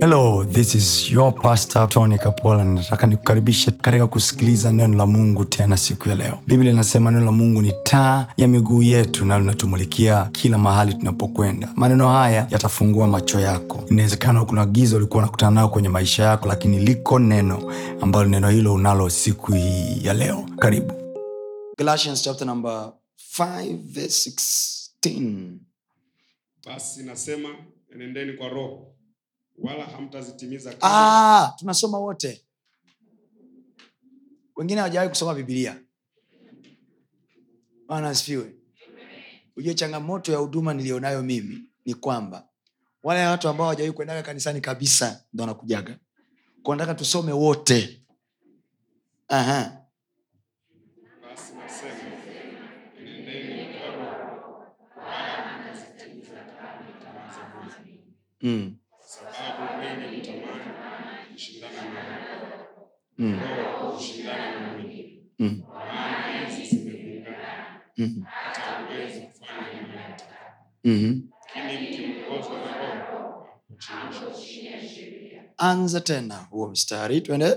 hello this is your pastor tony kapola. Nataka nikukaribishe katika kusikiliza neno la mungu tena siku ya leo. Biblia inasema neno la mungu ni taa ya miguu yetu na linatumulikia kila mahali tunapokwenda. Maneno haya yatafungua macho yako. Inawezekana kuna giza ulikuwa unakutana nayo kwenye maisha yako lakini liko neno ambalo neno hilo unalo siku hii ya leo. Karibu. Galatians chapter number 5 verse 16 basi nasema enendeni kwa roho wala hamtazitimiza ah, tunasoma wote. Wengine hawajawahi kusoma bibilia asifiwe. Ujue changamoto ya huduma nilionayo mimi ni kwamba wale watu ambao hawajawahi kuendaga kanisani kabisa ndo wanakujaga. Kwa nataka tusome wote. Aha. basi anza tena huo mstari twende.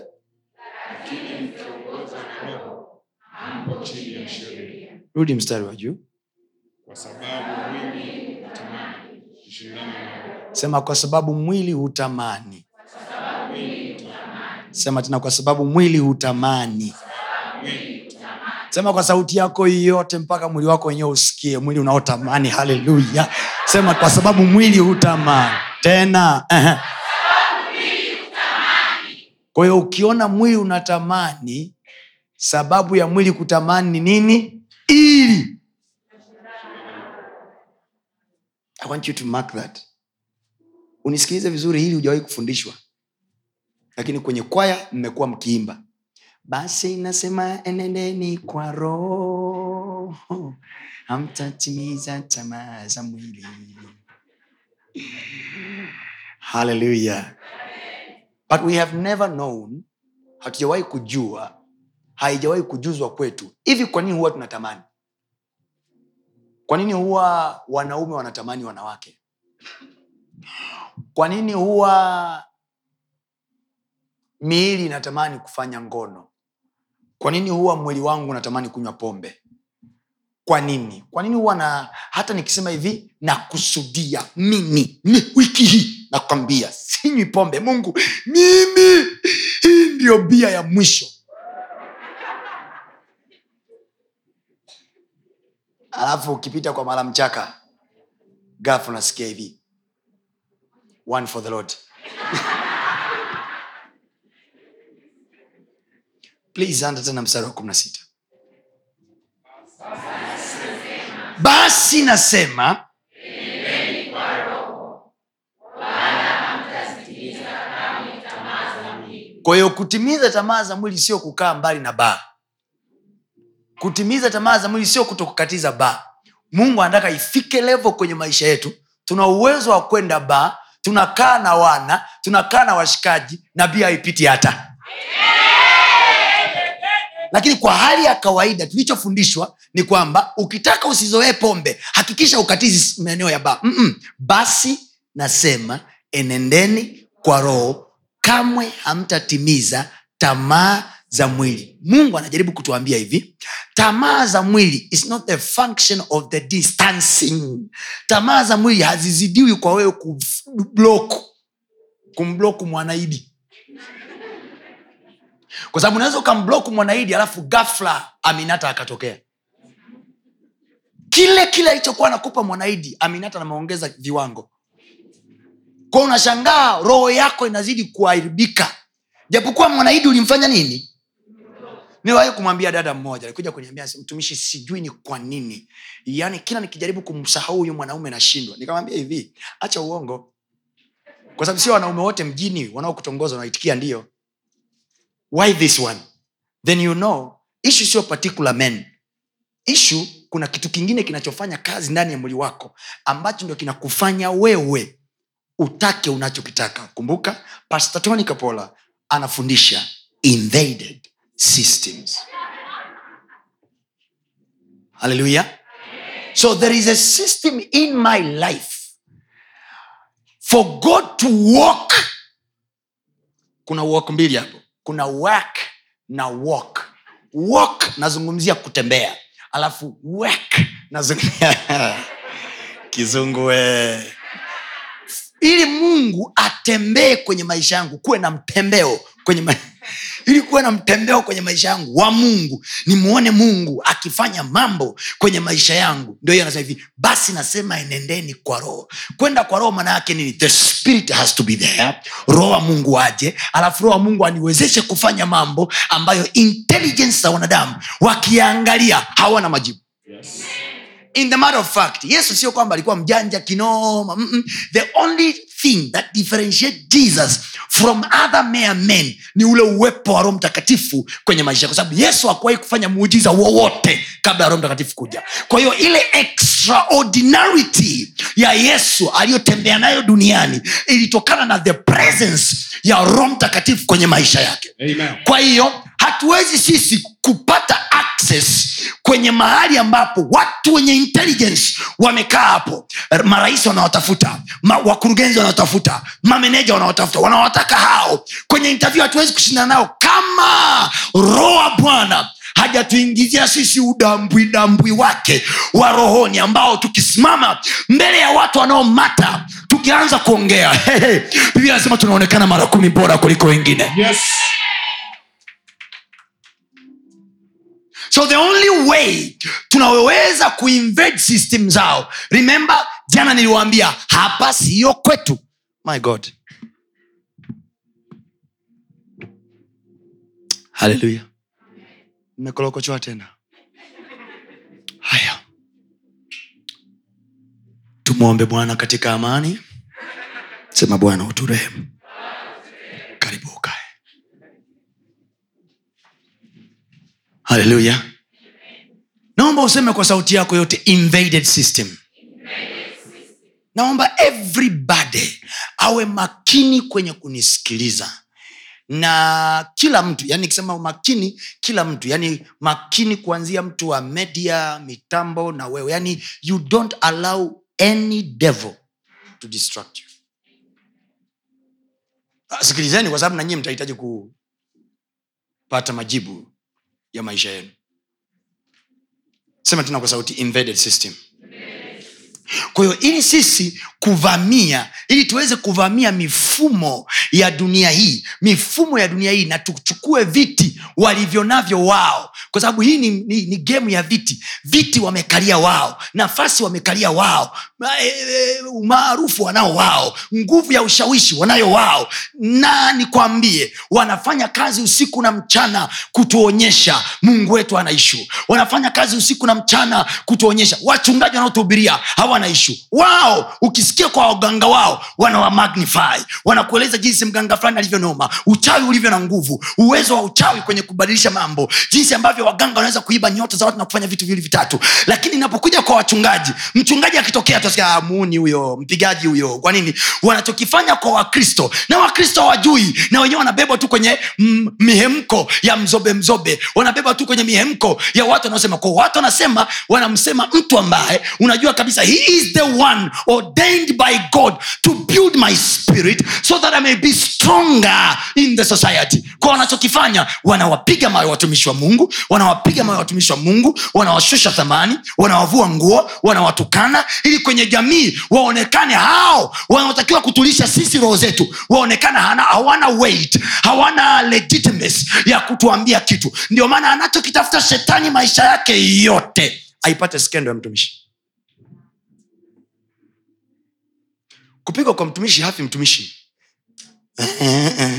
Rudi mstari wa juu. Sema kwa sababu mwili hutamani sema tena kwa sababu mwili hutamani. Sema kwa sauti yako yote mpaka mwili wako wenyewe usikie mwili unaotamani. Haleluya. Sema kwa sababu mwili hutamani. Tena kwa hiyo ukiona mwili unatamani sababu ya mwili kutamani ni nini? Ili. I want you to mark that. Unisikilize vizuri hili hujawahi kufundishwa lakini kwenye kwaya mmekuwa mkiimba. Basi nasema enendeni kwa roho. Hamtatimiza tamaa za mwili. Haleluya but we have never known hatujawahi kujua haijawahi kujuzwa kwetu. Hivi kwa nini huwa tunatamani? Kwa nini huwa wanaume wanatamani wanawake? Kwa nini huwa miili inatamani kufanya ngono. Kwa nini huwa mwili wangu unatamani kunywa pombe? Kwa nini? Kwa nini huwa na hata nikisema hivi nakusudia mimi ni wiki hii nakwambia sinywi pombe. Mungu mimi hii ndio bia ya mwisho. Alafu ukipita kwa mara mchaka gafu nasikia hivi one for the lord please tena mstari wa kumi na sita. Basi nasema kwa kutimiza tamaa za mwili sio kukaa mbali na baa kutimiza tamaa za mwili sio kutokukatiza baa mungu anataka ifike levo kwenye maisha yetu tuna uwezo wa kwenda baa tunakaa na wana tunakaa na washikaji na bia haipiti hata lakini kwa hali ya kawaida tulichofundishwa ni kwamba ukitaka usizoee pombe hakikisha ukatizi maeneo ya baa Mm-mm. basi nasema enendeni kwa roho kamwe hamtatimiza tamaa za mwili. Mungu anajaribu kutuambia hivi tamaa za mwili is not the function of the distancing. Tamaa za mwili hazizidiwi kwa wewe kublok kumbloku mwanaidi kwa sababu unaweza ukambloku mwanaidi alafu gafla aminata akatokea. Kile kile alichokuwa anakupa mwanaidi aminata nameongeza viwango. Kwa unashangaa roho yako inazidi kuharibika. Japokuwa mwanaidi ulimfanya nini? Niliwahi kumwambia dada mmoja alikuja kuniambia mtumishi sijui ni kwa nini. Yaani kila nikijaribu kumsahau huyu mwanaume nashindwa. Nikamwambia hivi acha uongo. Kwa sababu sio wanaume wote mjini wanaokutongoza wanaitikia ndio why this one? Then you know issue sio particular men. Issue kuna kitu kingine kinachofanya kazi ndani ya mwili wako ambacho ndio kinakufanya wewe utake unachokitaka. Kumbuka pastor tony kapola anafundisha invaded systems. Haleluya so there is a system in my life for god to walk. Kuna walk mbili hapo kuna work na walk. Walk nazungumzia kutembea. Alafu work nazungumzia kizungu ili mungu atembee kwenye maisha yangu kuwe na mtembeo kwenye ma... ili kuwe na mtembeo kwenye maisha yangu wa mungu nimuone mungu akifanya mambo kwenye maisha yangu. Ndio hiyo anasema hivi basi nasema enendeni kwa roho. Kwenda kwa roho maana yake nini? The spirit has to be there. Roho wa mungu aje alafu roho wa mungu aniwezeshe kufanya mambo ambayo intelligence za wanadamu wakiangalia hawana majibu. Yes. in the matter of fact yesu sio kwamba alikuwa mjanja kinoma Mm-mm. the only thing that differentiate jesus from other mere men ni ule uwepo wa roho mtakatifu kwenye maisha kwa sababu yesu hakuwahi kufanya muujiza wowote kabla ya roho mtakatifu kuja. Kwa hiyo ile extraordinarity ya yesu aliyotembea nayo duniani ilitokana na the presence ya roho mtakatifu kwenye maisha yake. Amen. kwa hiyo hatuwezi sisi kupata access kwenye mahali ambapo watu wenye intelligence wamekaa hapo. Marais wanawatafuta ma, wakurugenzi wanawatafuta mameneja wanawatafuta wanawataka hao. Kwenye interview hatuwezi kushindana nao kama roa bwana hajatuingizia sisi udambwidambwi wake wa rohoni ambao tukisimama mbele ya watu wanaomata tukianza kuongea. Biblia anasema tunaonekana mara kumi bora kuliko wengine. Yes. So the only way tunaweza kuinvade system zao remember jana niliwaambia hapa siyo kwetu. My god. Haleluya mmekolokochwa tena. Haya. Tumwombe bwana katika amani. Sema bwana uturehemu karibu ukae haleluya naomba useme kwa sauti yako yote invaded system. Naomba everybody awe makini kwenye kunisikiliza. Na kila mtu yani ikisema makini kila mtu yani makini kuanzia mtu wa media mitambo na wewe. Yani you don't allow any devil to distract you. Sikilizeni kwa sababu nanyie mtahitaji kupata majibu ya maisha yenu. Sema tena kwa sauti embedded system kwa hiyo ili sisi kuvamia ili tuweze kuvamia mifumo ya dunia hii mifumo ya dunia hii na tuchukue viti walivyo navyo wao. Kwa sababu hii ni, ni, ni gemu ya viti. Viti wamekalia wao nafasi wamekalia wao e- e, umaarufu wanao wao nguvu ya ushawishi wanayo wao. Na nikwambie wanafanya kazi usiku na mchana kutuonyesha mungu wetu anaishu. Wanafanya kazi usiku na mchana kutuonyesha. Wachungaji wanaotuhubiria ishu wao ukisikia kwa waganga wao wanawamagnify wanakueleza jinsi mganga fulani alivyonoma uchawi ulivyo na nguvu uwezo wa uchawi kwenye kubadilisha mambo jinsi ambavyo waganga wanaweza kuiba nyota za watu na kufanya vitu viwili vitatu. Lakini inapokuja kwa wachungaji mchungaji akitokea tutasikia "Ah, muni huyo mpigaji huyo. Kwa nini? Wanachokifanya kwa wakristo. Na wakristo hawajui. Na wenyewe wanabebwa tu kwenye mm, mihemko ya mzobe mzobe. Wanabebwa tu kwenye mihemko ya watu wanaosema. Kwa watu wanasema wanamsema mtu ambaye unajua kabisa he is the one ordained by god to build my spirit so that i may be stronger in the society. Kwa wanachokifanya wanawapiga mayo watumishi wa mungu wanawapiga mayo watumishi wa mungu wanawashusha thamani wanawavua nguo wanawatukana ili kwenye jamii waonekane hao wanaotakiwa kutulisha sisi roho zetu. Waonekana hawana weight hawana legitimacy ya kutuambia kitu. Ndio maana anachokitafuta shetani maisha yake yote aipate skendo ya mtumishi kupigwa kwa mtumishi hafi mtumishi.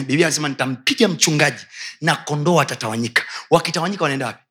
Biblia anasema nitampiga mchungaji na kondoo watatawanyika. Wakitawanyika wanaenda wapi?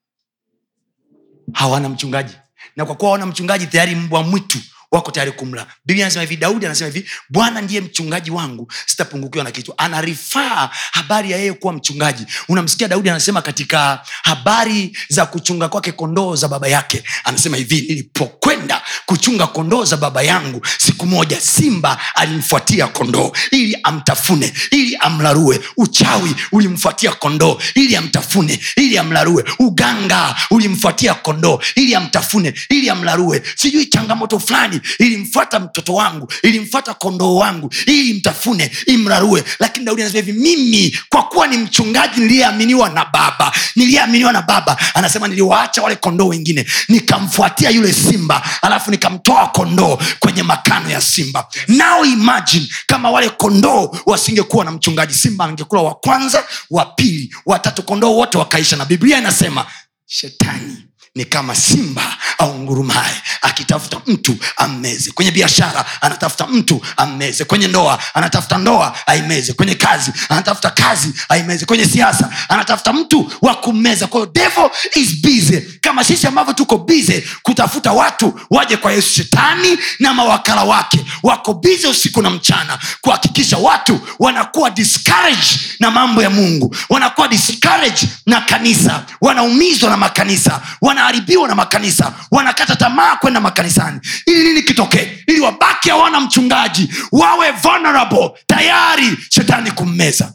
Hawana mchungaji. Na kwa kuwa hawana mchungaji tayari mbwa mwitu wako tayari kumla. Biblia anasema hivi daudi anasema hivi bwana ndiye mchungaji wangu sitapungukiwa na kitu. Anarifaa habari ya yeye kuwa mchungaji. Unamsikia daudi anasema katika habari za kuchunga kwake kondoo za baba yake. Anasema hivi nilipokwenda kuchunga kondoo za baba yangu siku moja simba alimfuatia kondoo ili amtafune ili amlarue. Uchawi ulimfuatia kondoo ili amtafune ili amlarue. Uganga ulimfuatia kondoo ili amtafune ili amlarue. Sijui changamoto fulani ilimfuata mtoto wangu ilimfuata kondoo wangu ili imtafune imrarue. Lakini daudi anasema hivi mimi kwa kuwa ni mchungaji niliyeaminiwa na baba niliyeaminiwa na baba anasema niliwaacha wale kondoo wengine nikamfuatia yule simba alafu nikamtoa kondoo kwenye makano ya simba. Nao imagine kama wale kondoo wasingekuwa na mchungaji. Simba angekula wa kwanza wa pili watatu kondoo wote wakaisha. Na biblia inasema shetani ni kama simba au ngurumaye akitafuta mtu ammeze. Kwenye biashara anatafuta mtu ammeze. Kwenye ndoa anatafuta ndoa aimeze. Kwenye kazi anatafuta kazi aimeze. Kwenye siasa anatafuta mtu wa kummeza. Kwayo devil is busy. Kama sisi ambavyo tuko bize kutafuta watu waje kwa yesu shetani na mawakala wake wako bize usiku na mchana kuhakikisha watu wanakuwa discourage na mambo ya mungu wanakuwa discourage na kanisa wanaumizwa na makanisa wanaharibiwa na makanisa wanakata tamaa kwenda makanisani. Ili nini kitokee ili wabaki hawana mchungaji wawe vulnerable tayari shetani kummeza.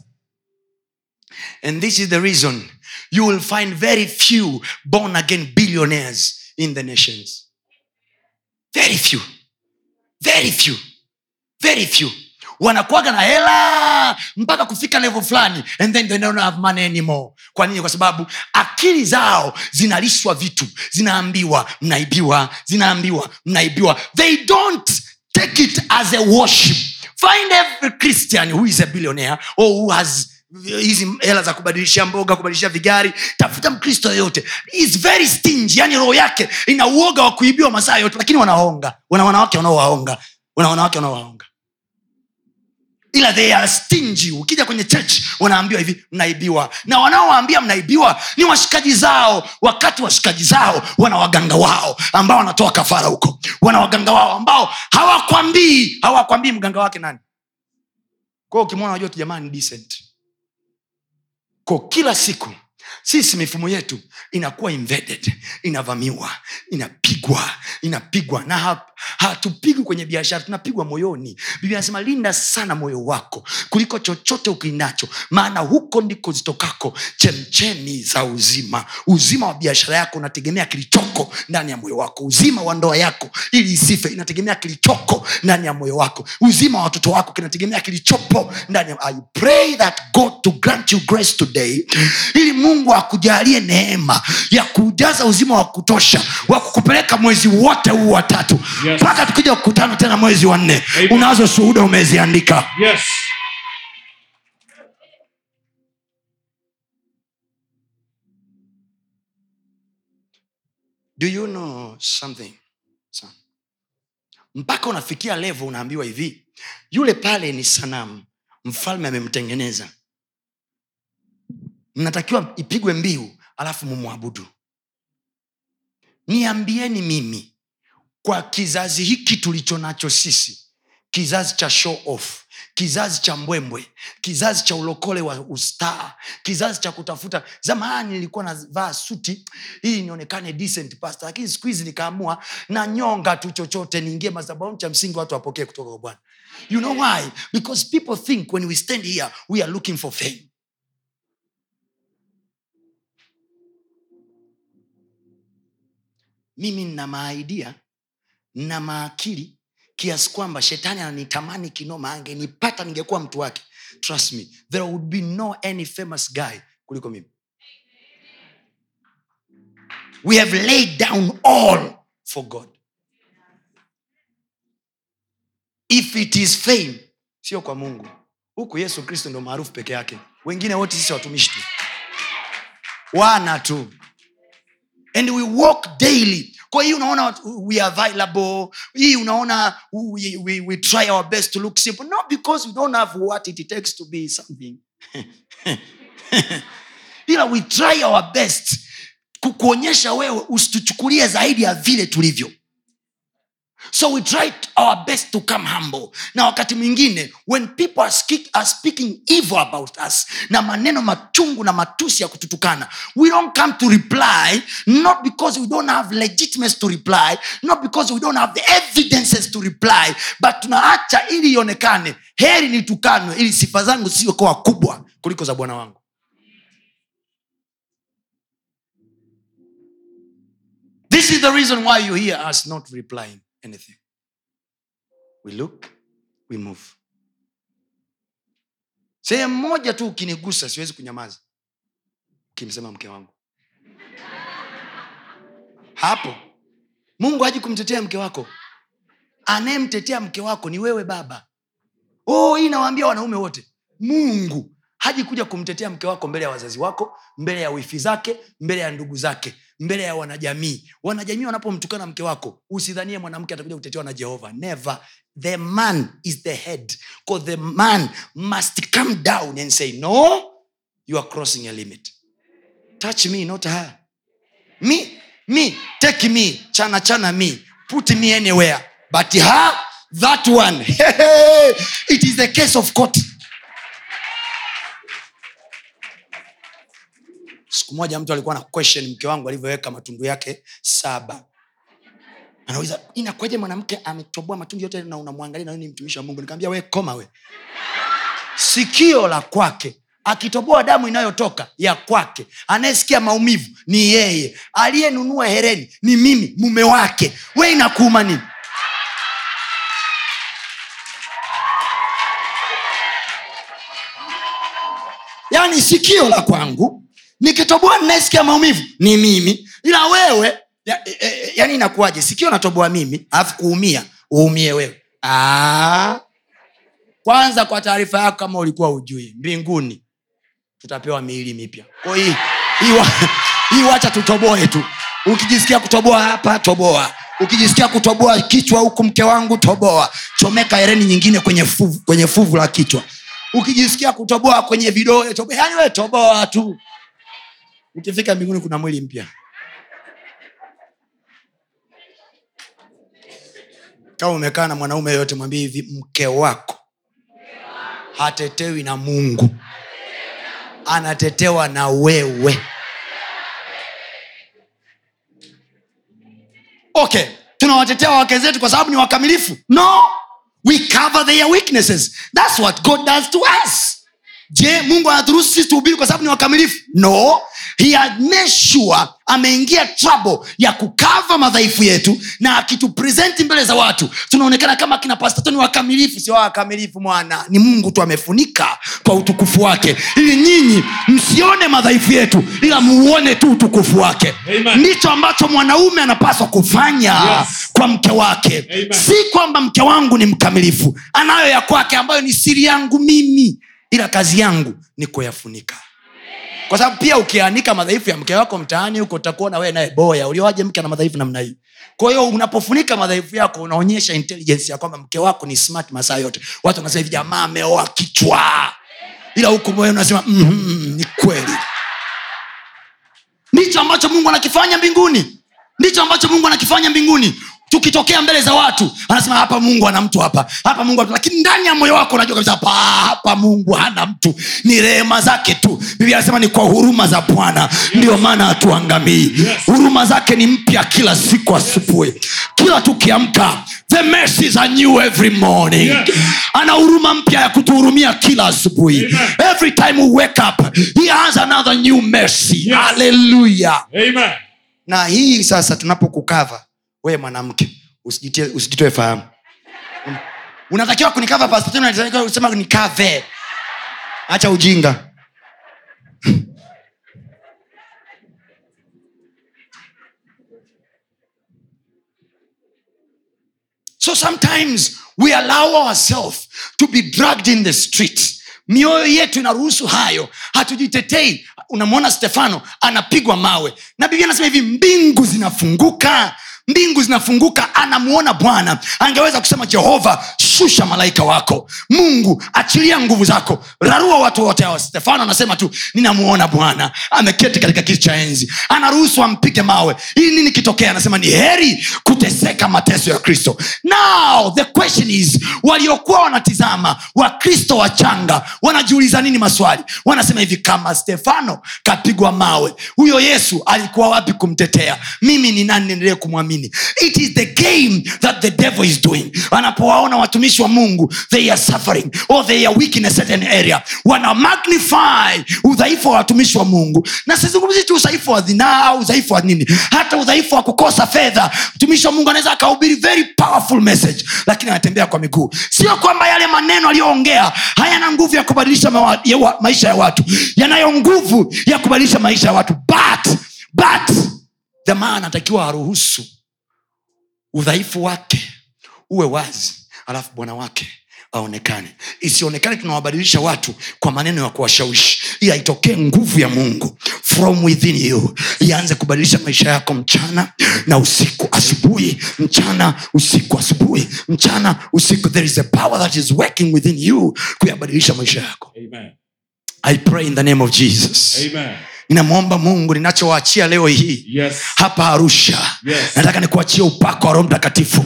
And this is the reason you will find very few born again billionaires in the nations. Very few. Very few. Very few wanakuaga na hela mpaka kufika level fulani and then they don't have money anymore. Kwa nini? Kwa sababu akili zao zinalishwa vitu zinaambiwa mnaibiwa zinaambiwa mnaibiwa. They don't take it as a worship. Find every christian who is a billionaire or who has hizi hela za kubadilishia mboga kubadilishia vigari. Tafuta mkristo yoyote. Is very stingy. Yani roho yake ina uoga wa kuibiwa masaa yote lakini wanaonga wana wanawake wanaowaonga. Wana wanawake wanaowaonga ila they are stingy. Ukija kwenye church wanaambiwa hivi mnaibiwa. Na wanaowaambia mnaibiwa ni washikaji zao. Wakati washikaji zao wana waganga wao ambao wanatoa kafara huko. Wana waganga wao ambao hawakwambii. Hawakwambii mganga wake nani? Kwao ukimwona wajua kijamani jamani decent. Ko kila siku sisi mifumo yetu inakuwa invaded inavamiwa inapigwa inapigwa. Na hatupigwi kwenye biashara tunapigwa moyoni. Biblia anasema linda sana moyo wako kuliko chochote ukinacho maana huko ndiko zitokako chemchemi za uzima. Uzima wa biashara yako unategemea kilichoko ndani ya moyo wako. Uzima wa ndoa yako ili isife inategemea kilichoko ndani ya moyo wako. Uzima wa watoto wako kinategemea kilichopo ndani ya I pray that God to grant you grace today ili mungu akujalie neema ya kujaza uzima wa kutosha wa kukupeleka mwezi wote huu watatu Yes. mpaka tukija kukutana tena mwezi wa nne unazo shuhuda umeziandika Yes. do you know something Son? mpaka unafikia levo unaambiwa hivi yule pale ni sanamu mfalme amemtengeneza mnatakiwa ipigwe mbiu alafu mumwabudu. Niambieni mimi kwa kizazi hiki tulicho nacho sisi kizazi cha show off kizazi cha mbwembwe kizazi cha ulokole wa ustaa kizazi cha kutafuta zamani nilikuwa navaa suti ili nionekane decent pastor lakini siku hizi nikaamua na nyonga tu chochote niingie madhabahuni cha msingi watu wapokee kutoka kwa bwana. You know why? Because people think when we stand here we are looking for fame mimi nina maaidia na maakili kiasi kwamba shetani ananitamani kinoma angenipata ningekuwa mtu wake. Trust me there would be no any famous guy kuliko mimi. We have laid down all for god. If it is fame sio kwa mungu. Huku yesu kristo ndo maarufu peke yake. Wengine wote sisi watumishi tu. Wana tu and we walk daily. Kwa hii unaona we are available. Hii unaona we, we, we try our best to look simple not because we don't have what it takes to be something. Ila we try our best kukuonyesha wewe usituchukulie zaidi ya vile tulivyo so we try our best to come humble. Na wakati mwingine when people are, speak, are speaking evil about us na maneno machungu na matusi ya kututukana we don't come to reply not because we don't have legitimacy to reply not because we don't have the evidences to reply but tunaacha ili ionekane. Heri nitukanwe ili sifa zangu siokoa kubwa kuliko za bwana wangu. This is the reason why you hear us not replying anything. We look we move. Sehemu moja tu ukinigusa siwezi kunyamaza. Ukimsema mke wangu. Hapo. Mungu haji kumtetea mke wako. Anayemtetea mke wako ni wewe baba. Oh, hii nawaambia wanaume wote. Mungu haji kuja kumtetea mke wako mbele ya wazazi wako mbele ya wifi zake mbele ya ndugu zake mbele ya wanajamii. Wanajamii wanapomtukana mke wako usidhanie mwanamke atakuja kutetewa na jehova. Never. The man is the head. Because the man must come down and say no you are crossing a limit. Touch me not her. Me me. Take me. Chana chana me. Put me anywhere. But her that one. It is the case of court siku moja mtu alikuwa na question mke wangu alivyoweka matundu yake saba. Anauliza inakweje mwanamke ametoboa matundu yote na unamwangalia na ni mtumishi wa mungu? Nikaambia we koma we sikio la kwake akitoboa damu inayotoka ya kwake anayesikia maumivu ni yeye. Aliyenunua hereni ni mimi mume wake. We inakuuma nini? Yaani sikio la kwangu nikitoboa ninayesikia maumivu ni mimi. Ila wewe ya, ya, ya, yani inakuwaje? Sikio natoboa mimi alafu kuumia uumie wewe. Aa. kwanza kwa taarifa yako kama ulikuwa ujui mbinguni tutapewa miili mipya. Hii wacha tutoboe tu. Ukijisikia kutoboa hapa toboa. Ukijisikia kutoboa kichwa huku mke wangu toboa. Chomeka hereni nyingine kwenye fuvu, kwenye fuvu la kichwa. Ukijisikia kutoboa kwenye vidole toboa. Yani we toboa tu ukifika mbinguni kuna mwili mpya. Kama umekaa na mwanaume yoyote mwambie hivi mke wako hatetewi na mungu. Anatetewa na wewe. Okay tunawatetea wake zetu kwa sababu ni wakamilifu. No we cover their weaknesses. Thats what god does to us je mungu anaturuhusu sisi tuhubiri kwa sababu ni wakamilifu? No. He had made sure ameingia trouble ya kukava madhaifu yetu na akitupresenti mbele za watu. Tunaonekana kama kina pastato ni wakamilifu sio? Wakamilifu mwana. Ni mungu tu amefunika kwa utukufu wake. Ili nyinyi msione madhaifu yetu ila muone tu utukufu wake. Amen. ndicho ambacho mwanaume anapaswa kufanya Yes. kwa mke wake. Amen. si kwamba mke wangu ni mkamilifu. Anayo ya kwake ambayo ni siri yangu mimi ila kazi yangu ni kuyafunika. Kwa sababu pia ukianika madhaifu ya mke wako mtaani huko utakuona wee naye boya. Uliowaje mke na madhaifu namna hii? Kwa hiyo unapofunika madhaifu yako unaonyesha intelligence ya kwamba mke wako ni smart masaa yote. Watu wanasema hivi jamaa ameoa kichwa. Ila huku moyo unasema mm, ni kweli. Ndicho ambacho mungu anakifanya mbinguni. Ndicho ambacho mungu anakifanya mbinguni tukitokea mbele za watu anasema hapa mungu ana mtu hapa hapa mungu lakini ndani ya moyo wako unajua kabisa hapa hapa mungu hana mtu. Ni rehema zake tu. Biblia anasema ni kwa huruma za bwana. Ndio maana hatuangamii. Huruma zake ni mpya kila siku asubuhi. Kila tukiamka the mercies are new every morning. Yes. ana huruma mpya ya kutuhurumia kila asubuhi. Every time we wake up he has another new mercy. Yes. haleluya na hii sasa tunapokukava wewe mwanamke usijitoe fahamu. Unatakiwa kunikava pastor, tena unatakiwa kusema nikave. Hacha ujinga. So sometimes we allow ourselves to be dragged in the street mioyo yetu inaruhusu hayo. Hatujitetei. Unamwona stefano anapigwa mawe. Na biblia anasema hivi mbingu zinafunguka mbingu zinafunguka anamuona bwana. Angeweza kusema jehova shusha malaika wako. Mungu achilia nguvu zako. Rarua watu wote hawa. Stefano anasema tu ninamuona bwana. Ameketi katika kiti cha enzi. Anaruhusu ampige mawe. Ili nini kitokea? Anasema ni heri kuteseka mateso ya kristo. Now the question is waliokuwa wanatizama wakristo wachanga wanajiuliza nini maswali? Wanasema hivi kama stefano kapigwa mawe huyo yesu alikuwa wapi kumtetea? Mimi ni nani niendelee kumwamini it is the game that the devil is doing. Anapowaona watumishi watumishi wa mungu they are suffering or they are weak in a certain area. Wana magnify udhaifu wa watumishi wa mungu. Na sizungumzi tu udhaifu wa dhinaa au udhaifu wa nini. Hata udhaifu wa kukosa fedha mtumishi wa mungu anaweza akahubiri very powerful message lakini anatembea kwa miguu. Sio kwamba yale maneno aliyoongea hayana nguvu ya kubadilisha mawa, ya wa, maisha ya watu. Yanayo nguvu ya kubadilisha maisha ya watu. But but jamaa anatakiwa aruhusu udhaifu wake uwe wazi alafu bwana wake aonekane. Isionekane tunawabadilisha watu kwa maneno ya kuwashawishi. Ila itokee nguvu ya mungu from within you. Ianze kubadilisha maisha yako mchana na usiku asubuhi mchana usiku asubuhi mchana usiku. There is a power that is working within you kuyabadilisha maisha yako. Amen. i pray in the name of jesus. Amen. Ninamwomba mungu ninachowaachia leo hii Yes. hapa arusha Yes. nataka nikuachie upako wa roho mtakatifu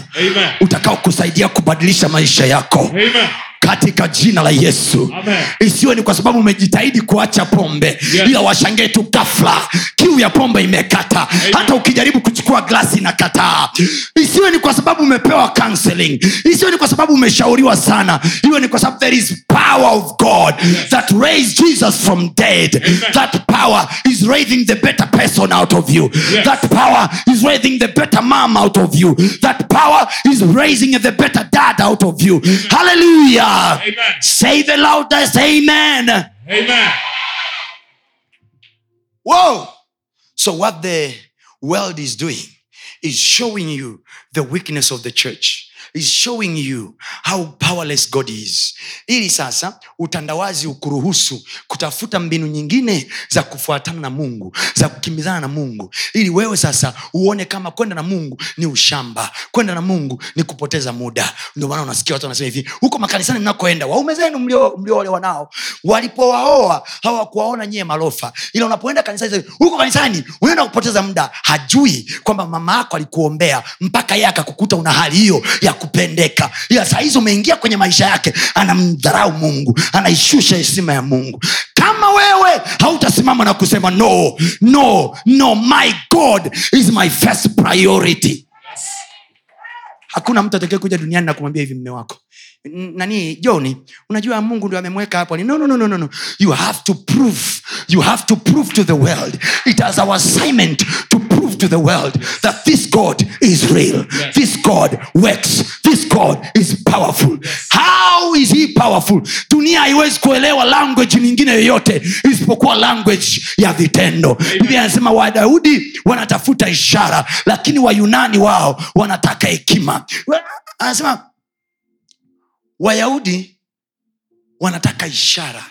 utakaokusaidia kubadilisha maisha yako Amen. Katika jina la yesu. Amen. isiwe ni kwa sababu umejitahidi kuacha pombe Yes. ila washangae tu gafla kiu ya pombe imekata. Hata ukijaribu kuchukua glasi inakataa isiwe ni kwa sababu umepewa counseling. Isiwe ni kwa sababu umeshauriwa sana. Iwe ni kwa sababu there is power of god that raised jesus from dead. Amen. that power is raising the better person out of you. Yes. that power is raising the better mom out of you. That power is raising the better dad out of you. Hallelujah Amen. say the loudest amen Amen. whoa so what the world is doing is showing you the weakness of the church is showing you how powerless god is. Ili sasa utandawazi ukuruhusu kutafuta mbinu nyingine za kufuatana na mungu za kukimbizana na mungu. Ili wewe sasa uone kama kwenda na mungu ni ushamba kwenda na mungu ni kupoteza muda. Ndio maana unasikia watu wanasema hivi huko makanisani mnakoenda waume zenu mlioolewa nao walipowaoa hawakuwaona nyie marofa ila unapoenda kanisani huko kanisani unaenda kupoteza muda. Hajui kwamba mama yako alikuombea mpaka yeye akakukuta una hali hiyo ya kupendeka. Ila saa hizi umeingia kwenye maisha yake anamdharau mungu anaishusha heshima ya mungu. Kama wewe hautasimama na kusema no no no my god is my first priority. Hakuna mtu atakae kuja duniani na kumwambia hivi mme wako nani joni unajua mungu ndio amemweka hapo. No, no, no, no, no, you have to prove you have to prove to the world. It has our assignment to prove to the world that this god is real. Yes. this god works. This god is powerful. How is he powerful? Dunia haiwezi kuelewa language nyingine yoyote isipokuwa language ya vitendo. Biblia anasema wadaudi wanatafuta ishara lakini wayunani wao wanataka hekima. Anasema wayahudi wanataka ishara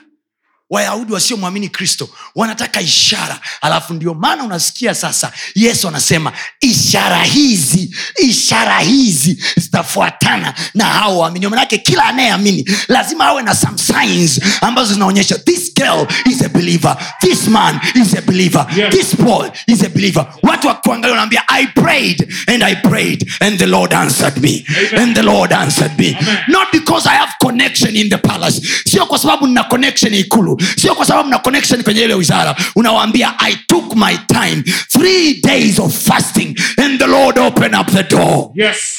wayahudi wasiomwamini kristo wanataka ishara alafu ndio maana unasikia sasa yesu anasema ishara hizi ishara hizi zitafuatana na hao waamini manake kila anayeamini lazima awe na some signs ambazo zinaonyesha this girl is a believer this man is a believer Yes. this boy is a believer watu wakuangalia wanaambia i prayed and i prayed and the lord answered me Amen. and the lord answered me Amen. not because i have connection in the palace sio kwa sababu nina connection ikulu sio kwa sababu na connection kwenye ile wizara. Unawaambia i took my time. Three days of fasting and the lord open up the door. Yes.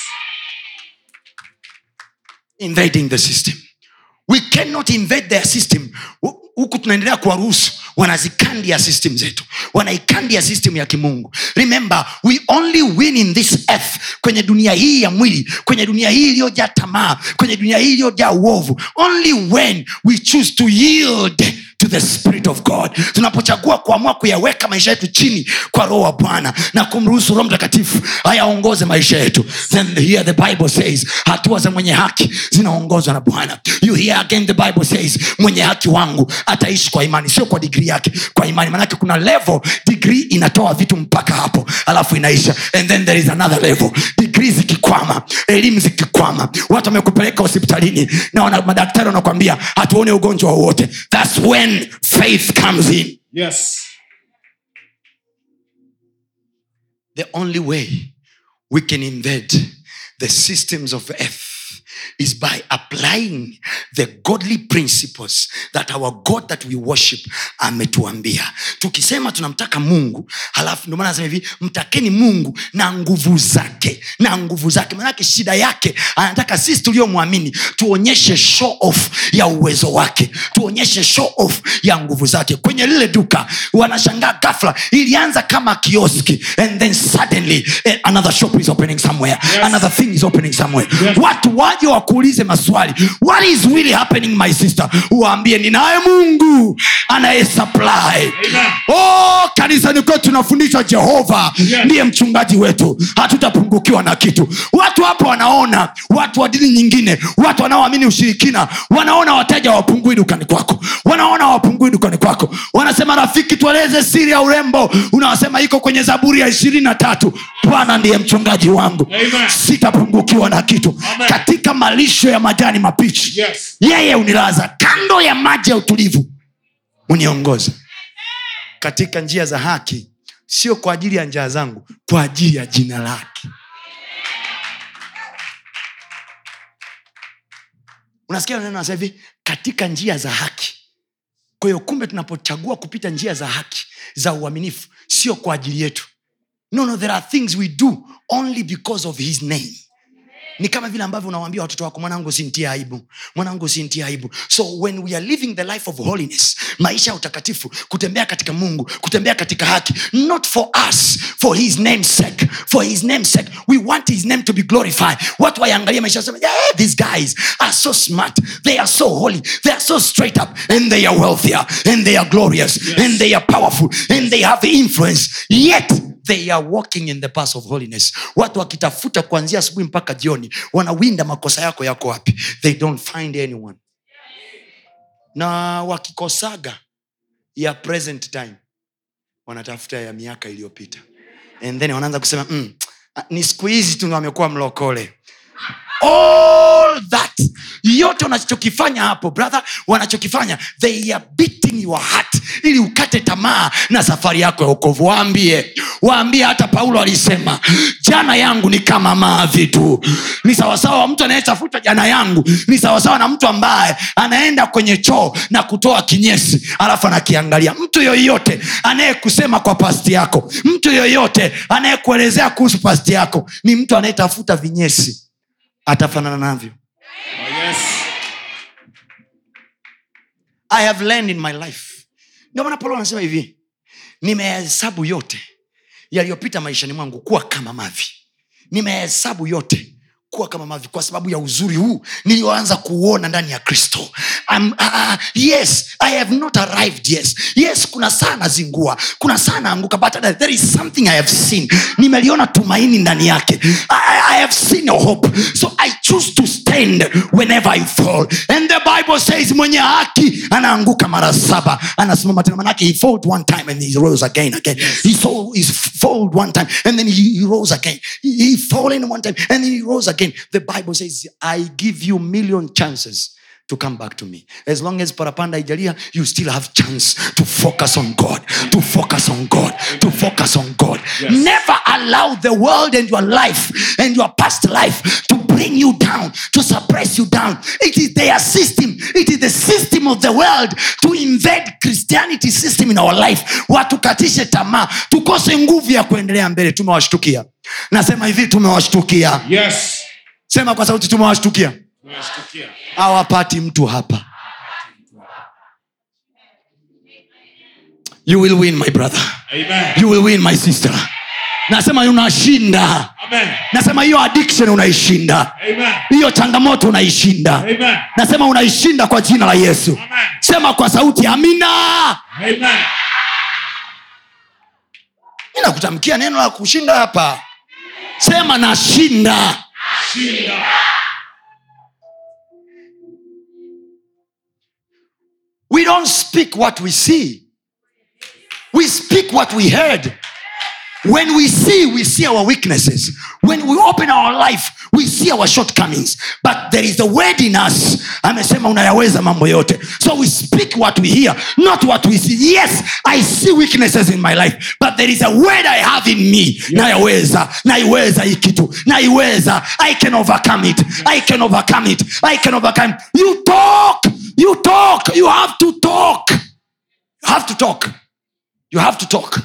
invading the system we cannot invade their system. Huku tunaendelea kuwaruhusu wanazikandia system zetu wanaikandia system ya kimungu. Remember we only win in this earth kwenye dunia hii ya mwili kwenye dunia hii iliyojaa tamaa kwenye dunia hii iliyojaa uovu. Only when we choose to yield to the spirit of god. Tunapochagua kuamua kuyaweka maisha yetu chini kwa roho wa bwana na kumruhusu roho mtakatifu ayaongoze maisha yetu then here the bible says hatua za mwenye haki zinaongozwa na bwana. You hear again the bible says mwenye haki wangu ataishi kwa imani sio kwa digrii yake kwa imani. Manake kuna level digrii inatoa vitu mpaka hapo alafu inaisha. And then there is another level digrii zikikwama elimu zikikwama. Watu wamekupeleka hospitalini na madaktari wanakwambia hatuone ugonjwa wowote. Thats when faith comes in Yes. the only way we can invade the systems of earth is by applying the godly principles that our god that we worship ametuambia tukisema tunamtaka mungu halafu ndio maana nasema hivi mtakeni mungu na nguvu zake na nguvu zake maanake shida yake anataka sisi tuliyomwamini tuonyeshe show off ya uwezo wake tuonyeshe show off ya nguvu zake kwenye lile duka wanashangaa gafla ilianza kama kioski and then suddenly eh, another shop is opening somewhere Yes. another thing is opening somewhere Yes. watu waje wakuulize maswali. What is really happening my sister? Uwaambie ninaye mungu anayesupply. Oh kanisani kwetu tunafundishwa jehova Yes. ndiye mchungaji wetu. Hatutapungukiwa na kitu. Watu hapo wanaona watu wa dini nyingine watu wanaoamini ushirikina wanaona wateja wapungui dukani kwako. Wanaona wapungui dukani kwako. Wanasema rafiki tueleze siri ya urembo. Unawasema iko kwenye zaburi ya ishirini na tatu. Bwana ndiye mchungaji wangu. Amen. sitapungukiwa na kitu. Amen. katika malisho ya majani mapichi Yes. yeye unilaza. Kando ya maji ya utulivu uniongoza katika njia za haki sio kwa ajili ya njaa zangu kwa ajili ya jina lake. Unasikia neno nasema hivi? Katika njia za haki. Kwa hiyo kumbe tunapochagua kupita njia za haki za uaminifu sio kwa ajili yetu. No no there are things we do only because of his name ni kama vile ambavyo unawambia watoto wako mwanangu usintie aibu. Mwanangu usintie aibu. So when we are living the life of holiness maisha ya utakatifu kutembea katika mungu kutembea katika haki not for us for his name sake for his name sake we want his name to be glorified. Watu waiangalia maisha sema yeah, these guys are so smart. They are so holy. They are so straight up. And they are wealthier. And they are glorious. Yes. and they are powerful. And they have influence. Yet they are walking in the path of holiness. Watu wakitafuta kuanzia asubuhi mpaka jioni wanawinda makosa yako yako wapi? They don't find anyone. Na wakikosaga ya present time wanatafuta ya miaka iliyopita. And then wanaanza kusema mm, ni siku hizi tu wamekuwa mlokole. All that yote wanachokifanya hapo brother wanachokifanya they are beating your heart ili ukate tamaa na safari yako ya ukovu waambie waambie hata paulo alisema jana yangu ni kama mavi tu. Ni sawasawa wa mtu anayetafuta jana yangu ni sawasawa na mtu ambaye anaenda kwenye choo na kutoa kinyesi alafu anakiangalia. Mtu yoyote anayekusema kwa pasti yako mtu yoyote anayekuelezea kuhusu pasti yako ni mtu anayetafuta vinyesi atafanana navyo i have learned in my life. Ndio maana paulo anasema hivi nimeyahesabu yote yaliyopita maishani mwangu kuwa kama mavi. Nimeyahesabu yote kuwa kama mavi kwa sababu ya uzuri huu niliyoanza kuuona ndani ya kristo. Um, uh, yes i have not arrived yes. Yes kuna saa nazingua kuna saa naanguka but there is something i have seen. Nimeliona tumaini ndani yake. I, I have seen a hope. So i choose to stand whenever i fall. And the bible says mwenye haki anaanguka mara saba. Anasimama tena manake he falled one time and he rose again again. He falled one time and then he, he rose again. He, he fallen one time and then he rose again the bible says i give you million chances to come back to me. As long as parapanda ijalia you still have chance to focus on god to focus on god to focus on god. Yes. never allow the world and your life and your past life to bring you down to suppress you down. It is their system. It is the system of the world to invade christianity system in our life. Watukatishe tamaa. Tukose nguvu ya kuendelea mbele. Tumewashtukia. Nasema hivi tumewashtukia. Yes. Sema kwa sauti tumewashtukia. Awapati mtu hapa. You will win my brother. Amen. you will win my sister. Nasema unashinda. Amen. nasema hiyo addiction unaishinda. Hiyo changamoto unaishinda. Amen. nasema unaishinda kwa jina la yesu. Amen. sema kwa sauti amina. Amen. mi nakutamkia neno la kushinda hapa. Sema nashinda Shinda. we don't speak what we see. We speak what we heard. When we see we see our weaknesses. When we open our life we see our shortcomings but there is a word in us. Amesema unayaweza mambo yote. So we speak what we hear not what we see. Yes i see weaknesses in my life but there is a word i have in me. Nayaweza naiweza hii kitu. Naiweza. I can overcome it. I can overcome it. I can overcome. You talk. You talk. You have to talk. You have to talk. You have to talk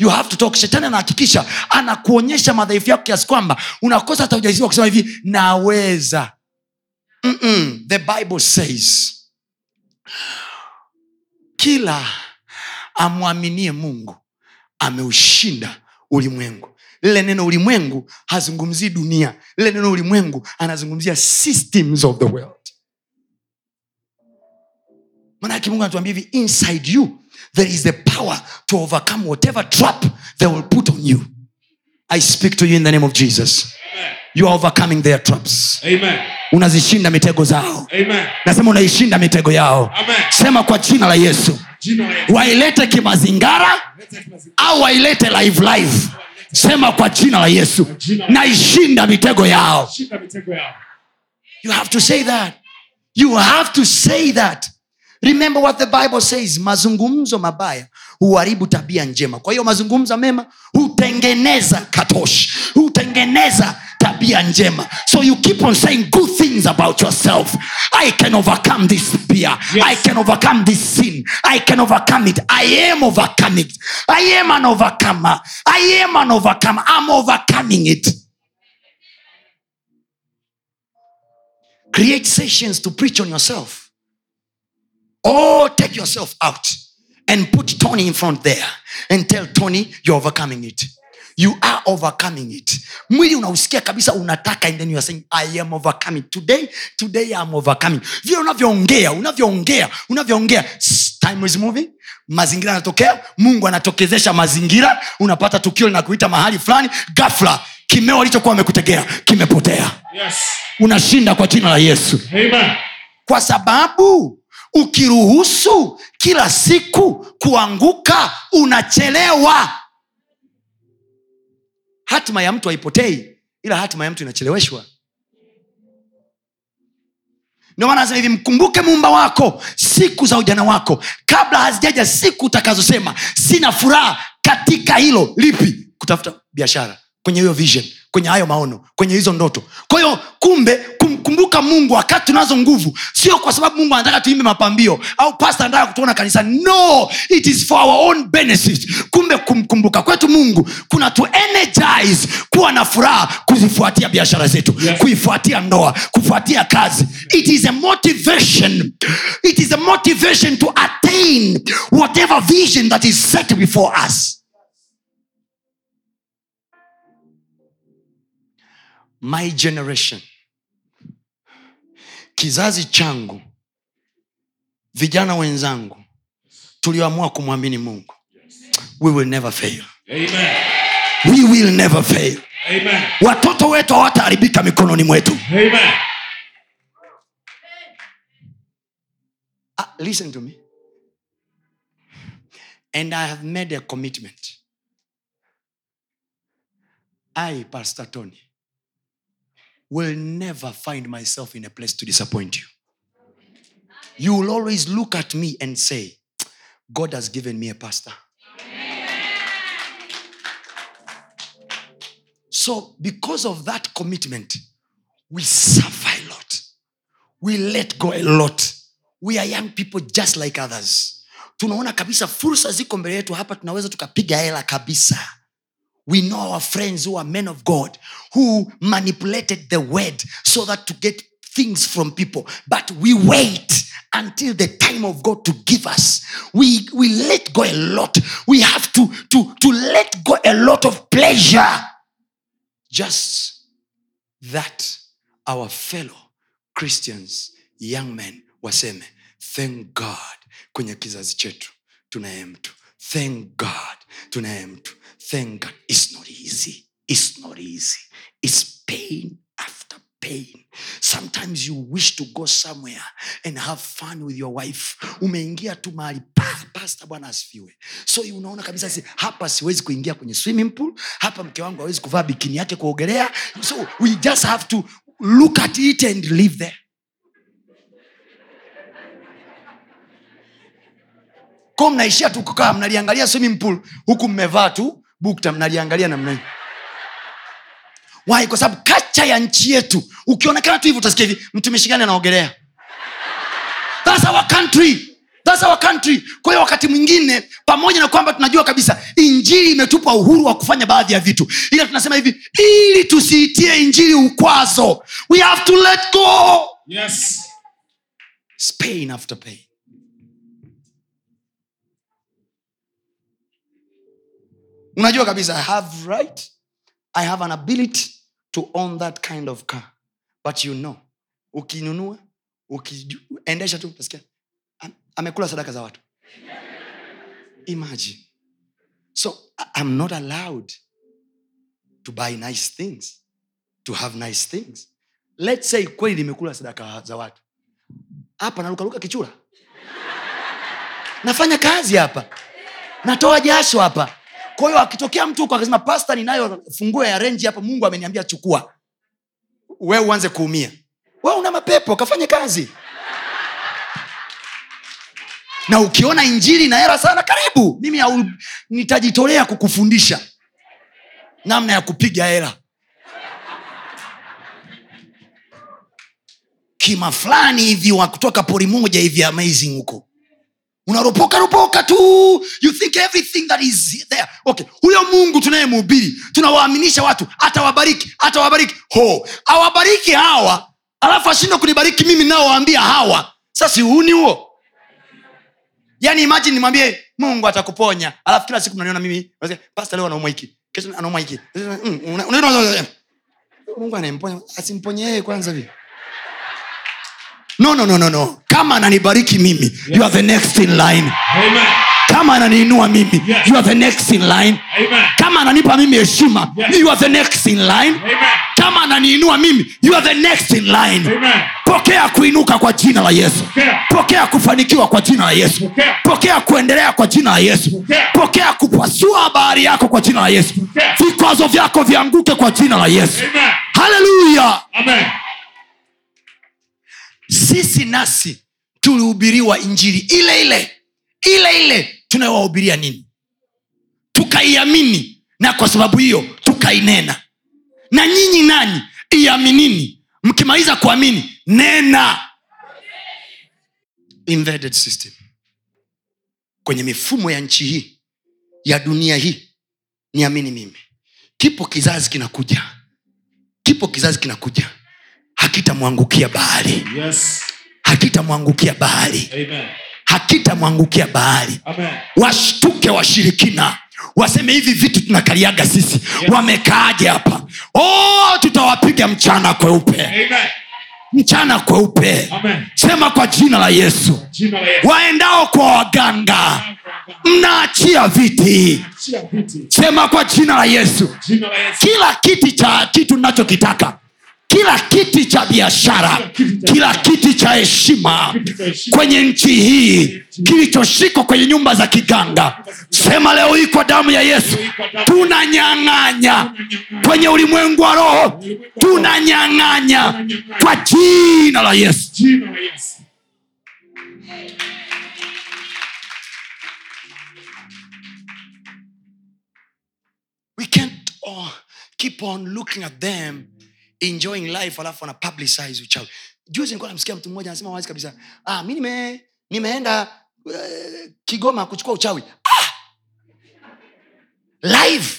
you have to talk. Shetani anahakikisha anakuonyesha madhaifu yako kiasi kwamba unakosa hata ujaziwa wa kusema hivi naweza. Mm-mm. the bible says kila amwaminie mungu ameushinda ulimwengu. Lile neno ulimwengu hazungumzii dunia. Lile neno ulimwengu anazungumzia systems of the world. Manake mungu anatuambia hivi inside you there is the power to overcome whatever trap they will put on you. I speak to you in the name of jesus. You are overcoming their traps. Amen. unazishinda mitego zao. Amen. nasema unaishinda mitego yao. Amen. sema kwa jina la yesu. Wailete kimazingara au wailete live live. Sema kwa jina la yesu. Naishinda mitego yao. you have to say that. You have to say that remember what the bible says mazungumzo mabaya huharibu tabia njema. Kwa hiyo mazungumzo mema hutengeneza katosh hutengeneza tabia njema. So you keep on saying good things about yourself. I can overcome this fear. Yes. i can overcome this sin. I can overcome it. I am overcoming it. I am an overcomer. I am an overcomer. I'm overcoming it. Create sessions to preach on yourself or take yourself out and put tony in front there and tell tony you're overcoming it. You are overcoming it. Mwili unausikia kabisa unataka and then you are saying i am overcoming. Today today i'm overcoming. Vile unavyoongea unavyoongea unavyoongea time is moving mazingira yanatokea mungu anatokezesha mazingira unapata tukio linakuita mahali fulani ghafla kimeo alichokuwa amekutegea kimepotea. Yes. unashinda kwa jina la yesu. Amen. kwa sababu ukiruhusu kila siku kuanguka unachelewa. Hatima ya mtu haipotei ila hatima ya mtu inacheleweshwa. Ndio maana nasema hivi mkumbuke muumba wako siku za ujana wako. Kabla hazijaja siku utakazosema sina furaha katika hilo. Lipi? Kutafuta biashara kwenye hiyo vision kwenye hayo maono kwenye hizo ndoto. Kwa hiyo kumbe kumkumbuka mungu wakati tunazo nguvu. Sio kwa sababu mungu anataka tuimbe mapambio au pasta anataka kutuona kanisani no it is for our own benefit. Kumbe kumkumbuka kwetu mungu kuna tu energize kuwa na furaha kuzifuatia biashara zetu Yes. kuifuatia ndoa kufuatia kazi. It is a motivation. It is a motivation to attain whatever vision that is set before us. My generation kizazi changu vijana wenzangu tulioamua kumwamini mungu we will never fail Amen. we will never fail Amen. watoto wetu hawataharibika mikononi mwetu Amen. Ah, listen to me and i have made a commitment i pastor tony will never find myself in a place to disappoint you. You will always look at me and say god has given me a pastor. So because of that commitment we suffer a lot. We let go a lot. We are young people just like others. Tunaona kabisa fursa ziko mbele yetu hapa tunaweza tukapiga hela kabisa we know our friends who are men of god who manipulated the word so that to get things from people. But we wait until the time of god to give us. We we let go a lot. We have to to to let go a lot of pleasure. Just that our fellow christians young men waseme thank god kwenye kizazi chetu tunaye mtu. Thank god tunaye mtu thank god its not easy its not easy. Its pain after pain. Sometimes you wish to go somewhere and have fun with your wife. Umeingia tu mahali pasta bwana asifiwe. So unaona kabisa si, hapa siwezi kuingia kwenye swimming pool hapa mke wangu hawezi kuvaa bikini yake kuogelea. So we just have to look at it and live there. Ko mnaishia tu kukaa mnaliangalia swimming pool huku mmevaa tu bukta mnaliangalia namna hii. Wai kwa sababu kacha ya nchi yetu ukionekana tu hivi utasikia hivi mtumishi gani anaogelea. That's our country. That's our country. Kwa hiyo wakati mwingine pamoja na kwamba tunajua kabisa injili imetupa uhuru wa kufanya baadhi ya vitu ila tunasema hivi ili tusiitie injili ukwazo we have to let go. Yes. Pain after pain unajua kabisa i have right i have an ability to own that kind of car. But you know ukinunua ukiendesha tu utasikia amekula sadaka za watu. Imagine. So i'm not allowed to buy nice things to have nice things. Let's say kweli limekula sadaka za watu. Hapa narukaruka kichura. Nafanya kazi hapa. Natoa jasho hapa kwa hiyo akitokea mtu huko akasema pasta ninayo funguo ya renji hapa mungu ameniambia chukua. We uanze kuumia. We una mapepo kafanye kazi. Na ukiona injili na hera sana karibu. Mimi au, nitajitolea kukufundisha namna ya kupiga hela. Kima fulani hivi wa kutoka pori moja hivi amazing huko unaropoka ropoka tu. You think everything that is there. Okay huyo mungu tunayemhubiri tunawaaminisha watu atawabariki atawabariki. Ho awabariki hawa alafu ashindwe kunibariki mimi naowaambia hawa. Sasa uhuni huo. Yaani imajini nimwambie mungu atakuponya. Alafu kila siku mnaniona mimi pasta leo anaumwa hiki. Kesho anaumwa hiki. Mm, una- mungu anayemponya asimponye kwanza vi no no no no no kama ananibariki mimi you are the next in line Amen. kama ananiinua mimi Yes. you are the next in line Amen. kama ananipa mimi heshima Yes. you are the next in line Amen. kama ananiinua mimi you are the next in line Amen. pokea kuinuka kwa jina la yesu Pokea. pokea kufanikiwa kwa jina la yesu Pokea. pokea kuendelea kwa jina la yesu Pokea. pokea kupasua bahari yako kwa jina la yesu vikwazo vyako vianguke kwa jina la yesu Amen. haleluya Amen. Sisi nasi tulihubiriwa injili ile ile ile ile tunayowahubiria nini? Tukaiamini. Na kwa sababu hiyo tukainena. Na nyinyi nanyi iaminini mkimaliza kuamini nena. Embedded system. Kwenye mifumo ya nchi hii ya dunia hii niamini mimi. Kipo kizazi kinakuja. Kipo kizazi kinakuja hakitamwangukia bahari Yes. hakitamwangukia bahari hakitamwangukia bahari washtuke washirikina. Waseme hivi vitu tunakaliaga sisi. Yes. wamekaaje hapa? Oh, tutawapiga mchana kweupe. Amen. mchana kweupe. Sema kwa jina la yesu. Jina la Yesu. waendao kwa waganga. Mnaachia viti. Viti. sema kwa jina la yesu. Jina la Yesu. kila kiti cha kitu nachokitaka kila kiti cha biashara kila kiti cha heshima kwenye nchi hii kilichoshikwa kwenye nyumba za kiganga. Sema leo hii kwa damu ya yesu tunanyang'anya kwenye ulimwengu wa roho tunanyang'anya kwa jina la yesu. Jina la Yesu. we can't oh, keep on looking at them enjoying life alafu ana publicize uchawi. Juzi nilikuwa namsikia mtu mmoja anasema wazi kabisa ah, mi nime, nimeenda uh, kigoma kuchukua uchawi. Ah! live!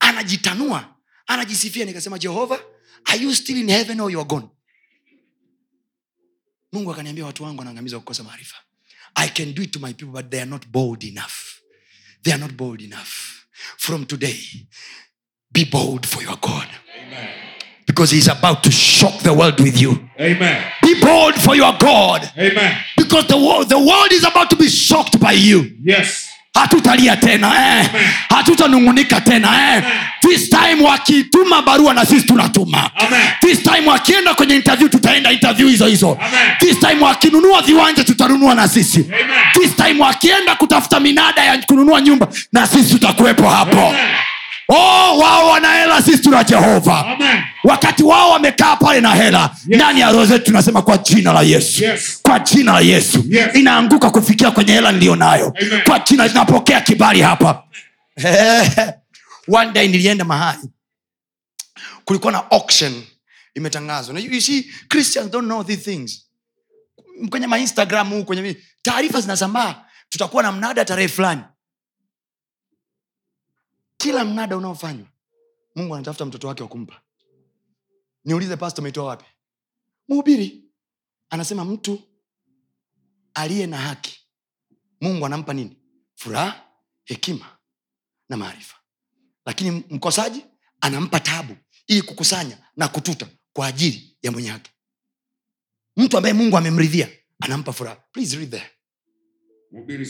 Anajitanua anajisifia nikasema jehova are you still in heaven or you are gone? Mungu akaniambia watu wangu wanaangamiza kukosa maarifa. I can do it to my people but they are not bold enough. They are not bold enough. From today be bold for your god. Amen. Because he's about to shock the world with you Amen. be bold for your god Amen. because the world, the world is about to be shocked by you Yes. hatutalia tena eh. hatutanungunika tena eh. this time wakituma barua na sisi tunatuma Amen. this time wakienda kwenye interview tutaenda interview hizo hizo Amen. this time wakinunua viwanja tutanunua na sisi Amen. this time wakienda kutafuta minada ya kununua nyumba na sisi tutakuwepo hapo Amen. Oh, wao wana hela sisi tuna jehova. Amen. wakati wao wamekaa pale na hela ndani ya roho zetu tunasema kwa jina la yesu. Yes. kwa jina la yesu. Yes. inaanguka kufikia kwenye hela niliyo nayo. Kwa jina inapokea kibali hapa. One day nilienda mahali. Kulikuwa na auction imetangazwa. You see christians don't know these things. Kwenye mainstagram huu kwenye taarifa zinasambaa. Tutakuwa na mnada tarehe fulani kila mnada unaofanywa mungu anatafuta mtoto wake wa kumpa. Niulize pasto umeitoa wapi? Mhubiri anasema mtu aliye na haki mungu anampa nini? Furaha hekima na maarifa. Lakini mkosaji anampa tabu ili kukusanya na kututa kwa ajili ya mwenye haki. Mtu ambaye mungu amemridhia anampa furaha. Please read there Mhubiri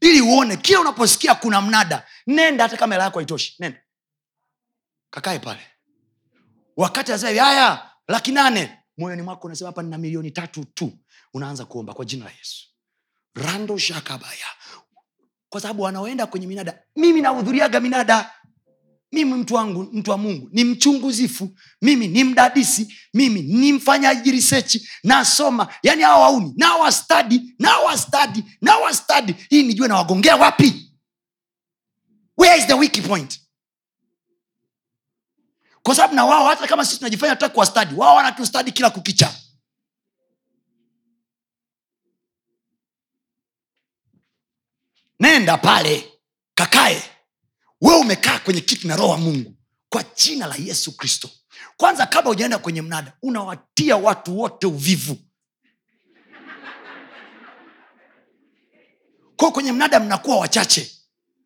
ili uone kila unaposikia kuna mnada nenda hata kamera yako haitoshi nenda. Kakae pale. Wakati asema haya laki nane. Moyoni mwako unasema hapa nina milioni tatu tu. Unaanza kuomba kwa jina la yesu. Rando shakabaya. Kwa sababu wanaoenda kwenye minada mimi nahudhuriaga minada mimi mtu wangu mtu wa mungu ni mchunguzifu mimi ni mdadisi mimi ni mfanyaji risechi nasoma. Yani hawa wauni nawastadi nawastadi nawastadi hii nijue nawagongea wapi? Where is the weak point? Kwa sababu na wao hata kama sisi tunajifanya tutaki kuwastadi wao wanatustadi kila kukicha. Nenda pale kakae wewe umekaa kwenye kiti na roho wa mungu kwa jina la yesu kristo. Kwanza kabla ujaenda kwenye mnada unawatia watu wote uvivu. Kwa kwenye mnada mnakuwa wachache.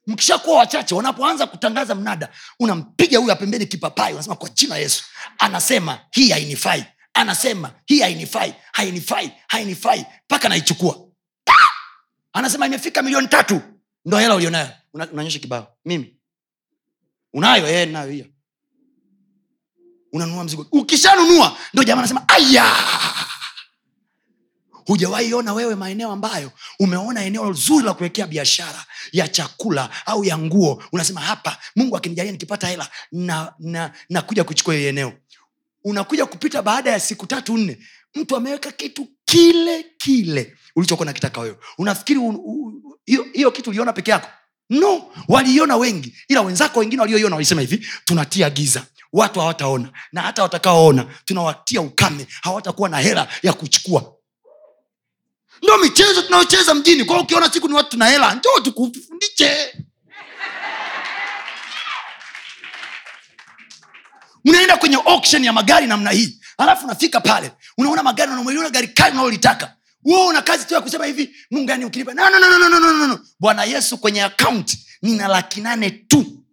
Mkishakuwa wachache wanapoanza kutangaza mnada unampiga huyu apembeni kipapai unasema kwa jina yesu. Anasema hii hainifai. Anasema hii hainifai. Hainifai. Hainifai. Mpaka naichukua. Anasema imefika milioni tatu. Ndo hela ulionayo. Unaonyesha kibao. Mimi unayo eh, nayo hiyo. Unanunua mzigo. Ukishanunua ndo jamaa anasema aya! Hujawahi wewe maeneo ambayo umeona eneo zuri la kuwekea biashara ya chakula au ya nguo. Unasema hapa mungu akinijalia nikipata hela na, na, na kuchukua hiyo eneo. Unakuja kupita baada ya siku tatu nne mtu ameweka kitu kile kile ulichokuwa nakitaka wewe. Unafikiri hiyo kitu uliona peke yako no waliiona wengi ila wenzako wengine walioiona walisema hivi tunatia giza. Watu hawataona na hata watakaoona tunawatia ukame hawatakuwa na hela ya kuchukua. Ndo michezo tunayocheza mjini kwao ukiona siku ni watu tuna hela njoo tukufundishe. Unaenda kwenye auction ya magari namna hii alafu unafika pale unaona magari unamweliona gari kali unalolitaka wewe una kazi tu ya kusema hivi mungu yani ukilipa no, no, no, no, no, no, no, bwana yesu kwenye akaunti nina laki nane tu.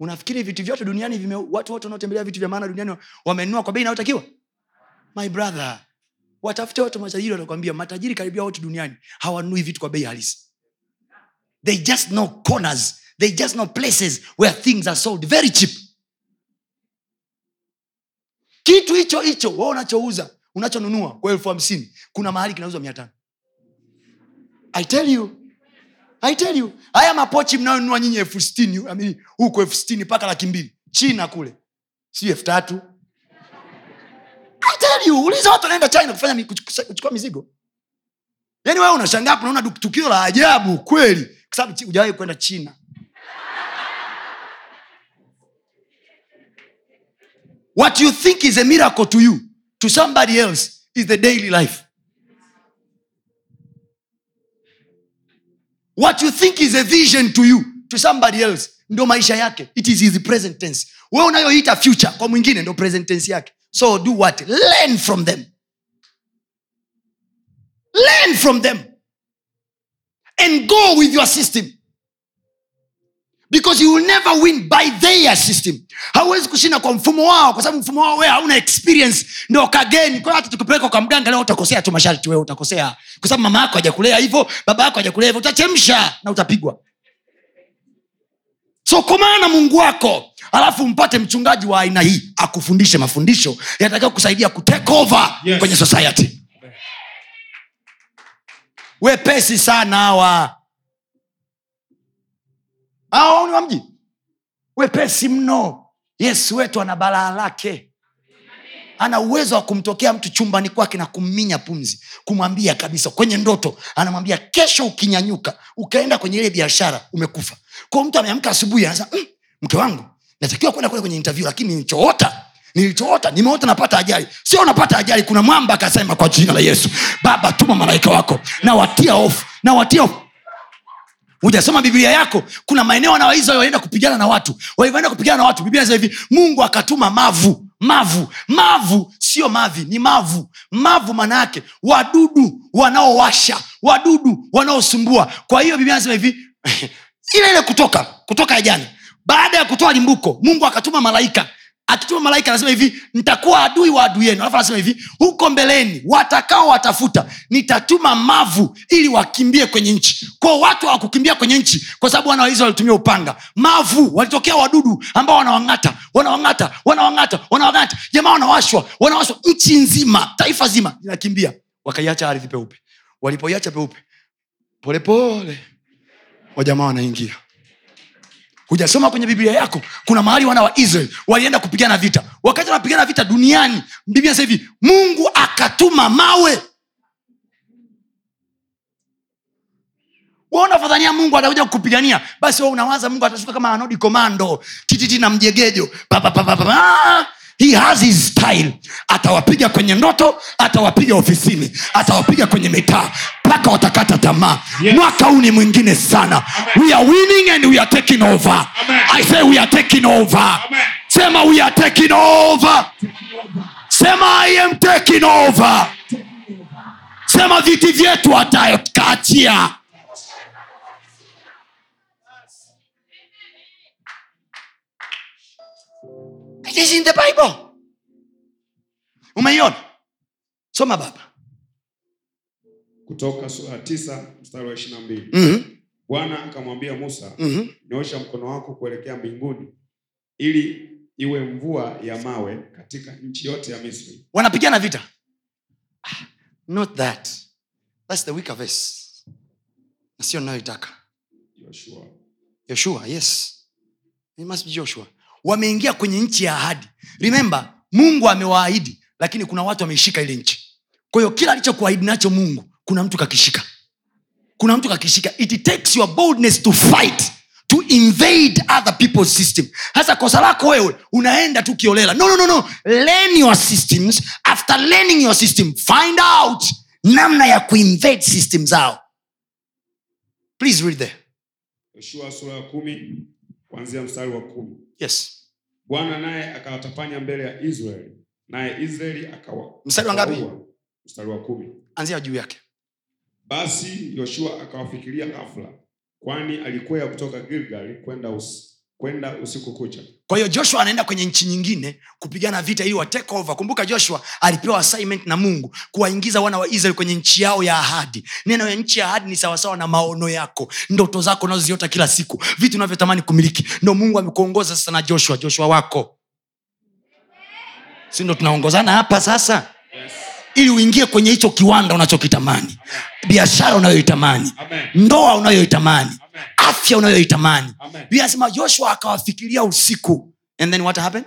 Unafikiri vitu vyote duniani vime, watu wote wanaotembelea vitu vya maana duniani wamenunua kwa bei inayotakiwa? My brother watafute watu matajiri watakwambia matajiri karibia wote duniani hawanunui vitu kwa bei halisi. They just know corners they just know places where things are sold very cheap kitu hicho hicho we unachouza unachonunua kwa elfu hamsini kuna mahali kinauzwa mia tano. I tell you. Haya mapochi mnayonunua nyinyi elfu sitini I mean, huko elfu sitini mpaka laki mbili china kule. Si elfu tatu. Uliza watu wanaenda china kufanya kuchukua mizigo. Yaani wewe unashangaa unaona tukio la ajabu kweli. Kwa sababu hujawahi kwenda china what you think is a miracle to you to somebody else is the daily life. What you think is a vision to you to somebody else ndo maisha yake. It is his present tense. We unayoita future kwa mwingine ndo present tense yake. So do what? Learn from them. Learn from them. And go with your system because you will never win by their system. Hauwezi kushinda kwa mfumo wao kwa sababu mfumo wao wewe hauna experience. Ndo kageni. Kwa hata tukipeleka kwa mganga leo utakosea tu masharti wewe utakosea. Kwa sababu mama yako hajakulea hivyo baba yako hajakulea hivyo utachemsha na utapigwa. So komana na mungu wako alafu mpate mchungaji wa aina hii akufundishe mafundisho yatakiwa kusaidia kutake over Yes. kwenye society. Wepesi sana hawa Hao ni wa mji? Wepesi mno. Yesu wetu ana balaa lake. Ana uwezo wa kumtokea mtu chumbani kwake na kumminya pumzi kumwambia kabisa kwenye ndoto. Anamwambia kesho ukinyanyuka ukaenda kwenye ile biashara umekufa. Kwao mtu ameamka asubuhi anasema mm, mke wangu natakiwa kwenda kule kwenye interview lakini nilichoota nilichoota nimeota napata ajali. Sio napata ajali kuna mwamba akasema kwa jina la yesu baba tuma malaika wako nawatia ofu nawatia ofu hujasoma biblia yako kuna maeneo wana waisraeli walienda kupigana na watu. Walivyoenda kupigana na watu. Biblia hivi mungu akatuma mavu. Mavu. Mavu sio mavi ni mavu. Mavu maana yake wadudu wanaowasha wadudu wanaosumbua. Kwa hiyo biblia inasema hivi ile ile kutoka kutoka ya jana baada ya kutoa limbuko mungu akatuma malaika akituma malaika anasema hivi nitakuwa adui wa adui yenu. Alafu anasema hivi huko mbeleni watakao watafuta nitatuma mavu ili wakimbie kwenye nchi. Kwao watu hawakukimbia kwenye nchi kwa sababu wana waisraeli walitumia upanga. Mavu walitokea wadudu ambao wanawang'ata wanawang'ata wanawang'ata wanawang'ata. Jamaa wanawashwa wanawashwa. Nchi nzima taifa zima linakimbia. Wakaiacha ardhi peupe. Walipoiacha peupe polepole wajamaa wanaingia hujasoma kwenye biblia yako kuna mahali wana wa israel walienda kupigana vita. Wakati wanapigana vita duniani biblia sasa hivi mungu akatuma mawe. Unafadhania fadhania mungu atakuja kukupigania? Basi unawaza mungu atashuka kama anodi komando tititi na mjegejo pa, pa, pa, pa, pa. Ah, he has his style. Atawapiga kwenye ndoto atawapiga ofisini atawapiga kwenye mitaa. Mpaka watakata tamaa. Yes. mwaka huu ni mwingine sana. We are winning and we are taking over. Amen. i say we are taking over. Amen. sema we are taking over. Sema i am taking over. Sema viti vyetu atakaachia It is in the bible. Umeiona? Soma baba. Kutoka sura tisa mstari wa ishirina mbili. Mm-hmm. bwana akamwambia musa Mm-hmm. nyoosha mkono wako kuelekea mbinguni ili iwe mvua ya mawe katika nchi yote ya misri. Wanapigana vita. Ah, not that. Thats the weaker verse. Na sio nayoitaka yoshua. Yoshua yes. It must be joshua wameingia kwenye nchi ya ahadi. Remember mungu amewaahidi lakini kuna watu wameishika ile nchi. Kwa kila alichokuahidi nacho mungu kuna mtu kakishika. Kuna mtu kakishika. It takes your boldness to fight to invade other people's system. Hasa kosa lako wewe unaenda tu kiolela. No, no, no, no. learn your systems. After learning your system find out namna ya kuinvade system zao. Please read there kuanzia mstari wa kumi. Yes. Bwana naye akawatapanya mbele ya israeli naye israeli akawa Mstari wa ngapi? mstari wa kumi. Anzia juu yake. Basi yoshua akawafikiria ghafla kwani alikwea kutoka gilgali kwenda us, kwenda usiku kucha. Kwa hiyo joshua anaenda kwenye nchi nyingine kupigana vita ili watake over. Kumbuka joshua alipewa assignment na mungu kuwaingiza wana wa israel kwenye nchi yao ya ahadi. Neno ya nchi ya ahadi ni sawasawa na maono yako. Ndoto zako unazoziota kila siku. Vitu unavyotamani kumiliki. Ndo mungu amekuongoza sasa na joshua. Joshua wako. Si ndo tunaongozana hapa sasa? Yes. ili uingie kwenye hicho kiwanda unachokitamani. Biashara unayoitamani. Ndoa unayoitamani. Afya unayoitamani. Biblia anasema joshua akawafikiria usiku. And then what happened?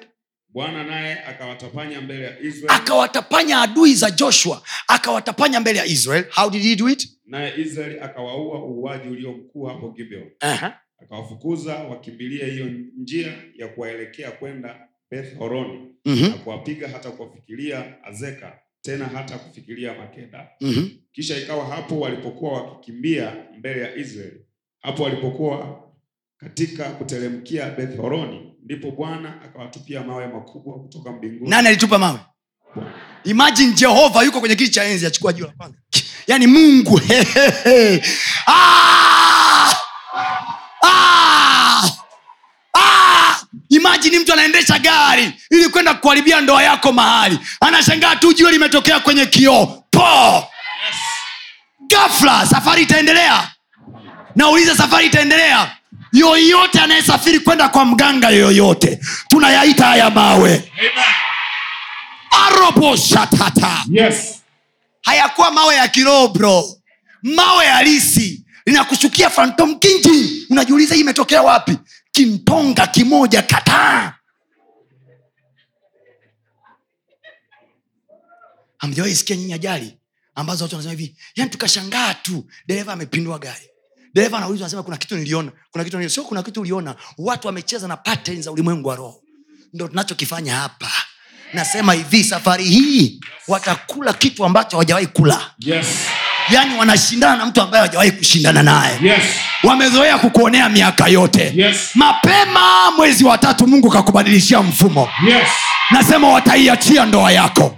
Bwana naye akawatapanya mbele ya israel akawatapanya adui za joshua. Akawatapanya mbele ya israel. How did he do it? Naye israel akawaua uuaji ulio mkuu hapo gibeon. Uh-huh. akawafukuza wakimbilie hiyo njia ya kuwaelekea kwenda beth horoni mm-hmm. na kuwapiga hata kuwafikiria azeka tena hata kufikiria makeda. Mm-hmm. kisha ikawa hapo walipokuwa wakikimbia mbele ya israeli hapo walipokuwa katika kuteremkia bethhoroni ndipo bwana akawatupia mawe makubwa kutoka mbinguni. Nani alitupa mawe? Imagine jehova yuko kwenye kiti cha enzi achukua juu la kwanza. Yaani mungu ah! Ah! Ah! imajini mtu anaendesha gari ili kwenda kuharibia ndoa yako mahali. Anashangaa tu jua limetokea kwenye kioo. Po! Gafla safari itaendelea nauliza safari itaendelea. Yoyote anayesafiri kwenda kwa mganga yoyote tunayaita haya mawe. Aroboshatata yes. hayakuwa mawe ya kiroho bro. Mawe halisi. Linakushukia fantom kinji. Unajiuliza hii imetokea wapi? Kimponga kimoja kataa. Hamjawaisikia nyinyi ajali? Ambazo watu wanasema hivi yani tukashangaa tu dereva amepindua gari dereva anaulizwa anasema kuna kitu niliona. Kuna kitu niliona. sio kuna kitu uliona. Watu wamecheza na patterns za ulimwengu wa roho. Ndo tunachokifanya hapa. Nasema hivi safari hii watakula kitu ambacho hawajawahi kula. Yes. Yaani wanashindana na mtu ambaye hawajawahi kushindana naye. Yes. wamezoea kukuonea miaka yote. Yes. mapema mwezi wa tatu mungu kakubadilishia mfumo. Yes. nasema wataiachia ndoa yako.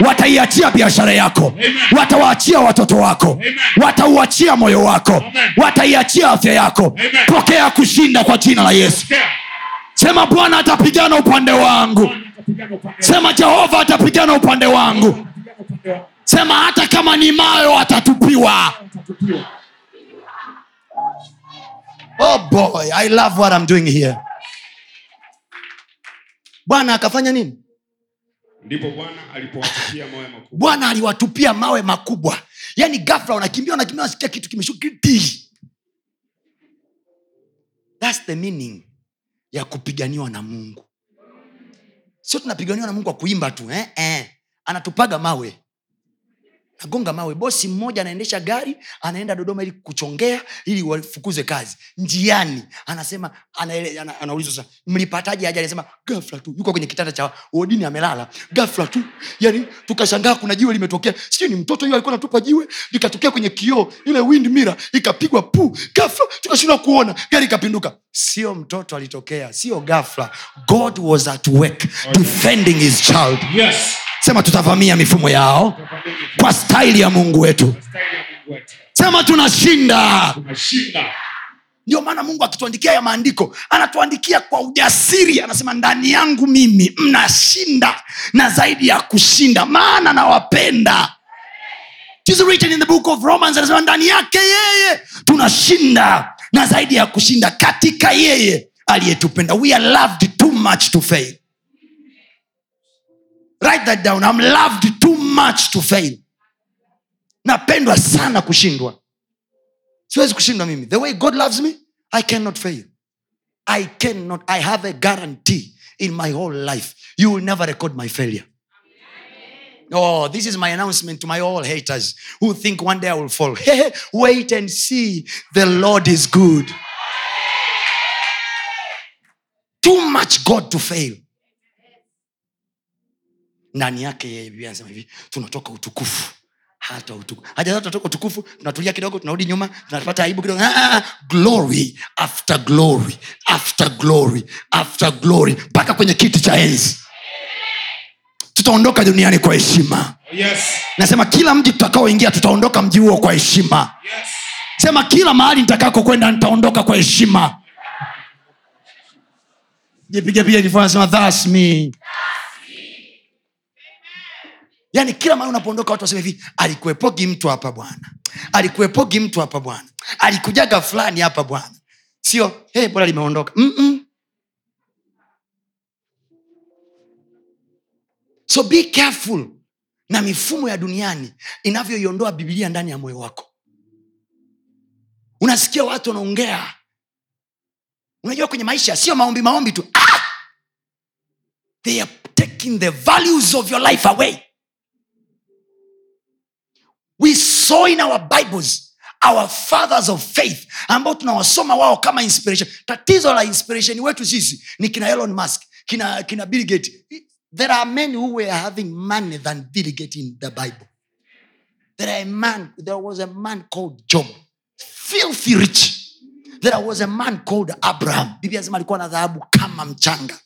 Wataiachia biashara yako. Watawaachia watoto wako. Amen. watauachia moyo wako. Wataiachia afya yako. Amen. pokea kushinda kwa jina la yesu. Sema bwana atapigana upande wangu. Sema jehova atapigana upande wangu. Atapigana upande wangu. Sema hata kama ni mayo atatupiwa Atatupiwa. oh boy i love what I'm doing here bwana akafanya nini ndipo bwana alipowatupia mawe makubwa bwana aliwatupia mawe makubwa yaani gafla unakimbia unakimbia unasikia kitu. That's the meaning ya kupiganiwa na mungu sio tunapiganiwa na mungu wa kuimba tu eh? Eh. anatupaga mawe nagonga mawe. Bosi mmoja anaendesha gari anaenda dodoma ili kuchongea ili wafukuze kazi. Njiani. Anasema ana- anaulizwa mlipataje ajali? Anasema gafla tu. Yuko kwenye kitanda cha odini amelala. Gafla tu. Yani tukashangaa kuna jiwe limetokea. Sijui ni mtoto hiyo alikuwa anatupa jiwe likatokea kwenye kioo ile wind mira ikapigwa pu gafla tukashindwa kuona. Gari ikapinduka. Sio mtoto alitokea. Sio gafla god was at work defending his child. Yes. Sema tutavamia mifumo yao kwa staili ya mungu wetu. Sema tunashinda. Tunashinda. Ndio maana mungu akituandikia ya maandiko anatuandikia kwa ujasiri anasema ndani yangu mimi mnashinda na zaidi ya kushinda maana nawapenda. Written in the book of romans anasema ndani yake yeye tunashinda na zaidi ya kushinda katika yeye aliyetupenda. We are loved too much to fail write that down I'm loved too much to fail napendwa sana kushindwa siwezi kushindwa mimi the way god loves me i cannot fail i cannot i have a guarantee in my whole life you will never record my failure Oh, this is my announcement to my all haters who think one day I will fall. Wait and see. The Lord is good. Too much God to fail. Ndani yake yeye Biblia anasema hivi, tunatoka utukufu hata utukufu. Haja tunatoka utukufu, tunatulia kidogo, tunarudi nyuma, tunapata aibu kidogo. Ah, ah, glory after glory after glory after glory mpaka kwenye kiti cha enzi. Tutaondoka duniani kwa heshima. yes Nasema kila mji tutakaoingia tutaondoka mji huo kwa heshima. yes Sema kila mahali nitakako kwenda nitaondoka kwa heshima. jipigapiga kifua, nasema that's me. Yaani kila mahali unapoondoka watu waseme hivi alikuepogi mtu hapa bwana. Alikuepogi mtu hapa bwana. Alikujaga fulani hapa bwana. Sio hey, bora limeondoka. Mm-mm. so be careful na mifumo ya duniani inavyoiondoa bibilia ndani ya moyo wako. Unasikia watu wanaongea. Unajua kwenye maisha sio maombi maombi tu. Ah! they are taking the values of your life away we saw in our bibles our fathers of faith ambao tunawasoma wao kama inspiration. Tatizo la inspiration wetu sisi ni kina elon musk kina, kina bill gate there are men who were having money than bill gate in the bible. There, a man, there was a man called job filthy rich. There was a man called abraham. Biblia anasema alikuwa na dhahabu kama mchanga.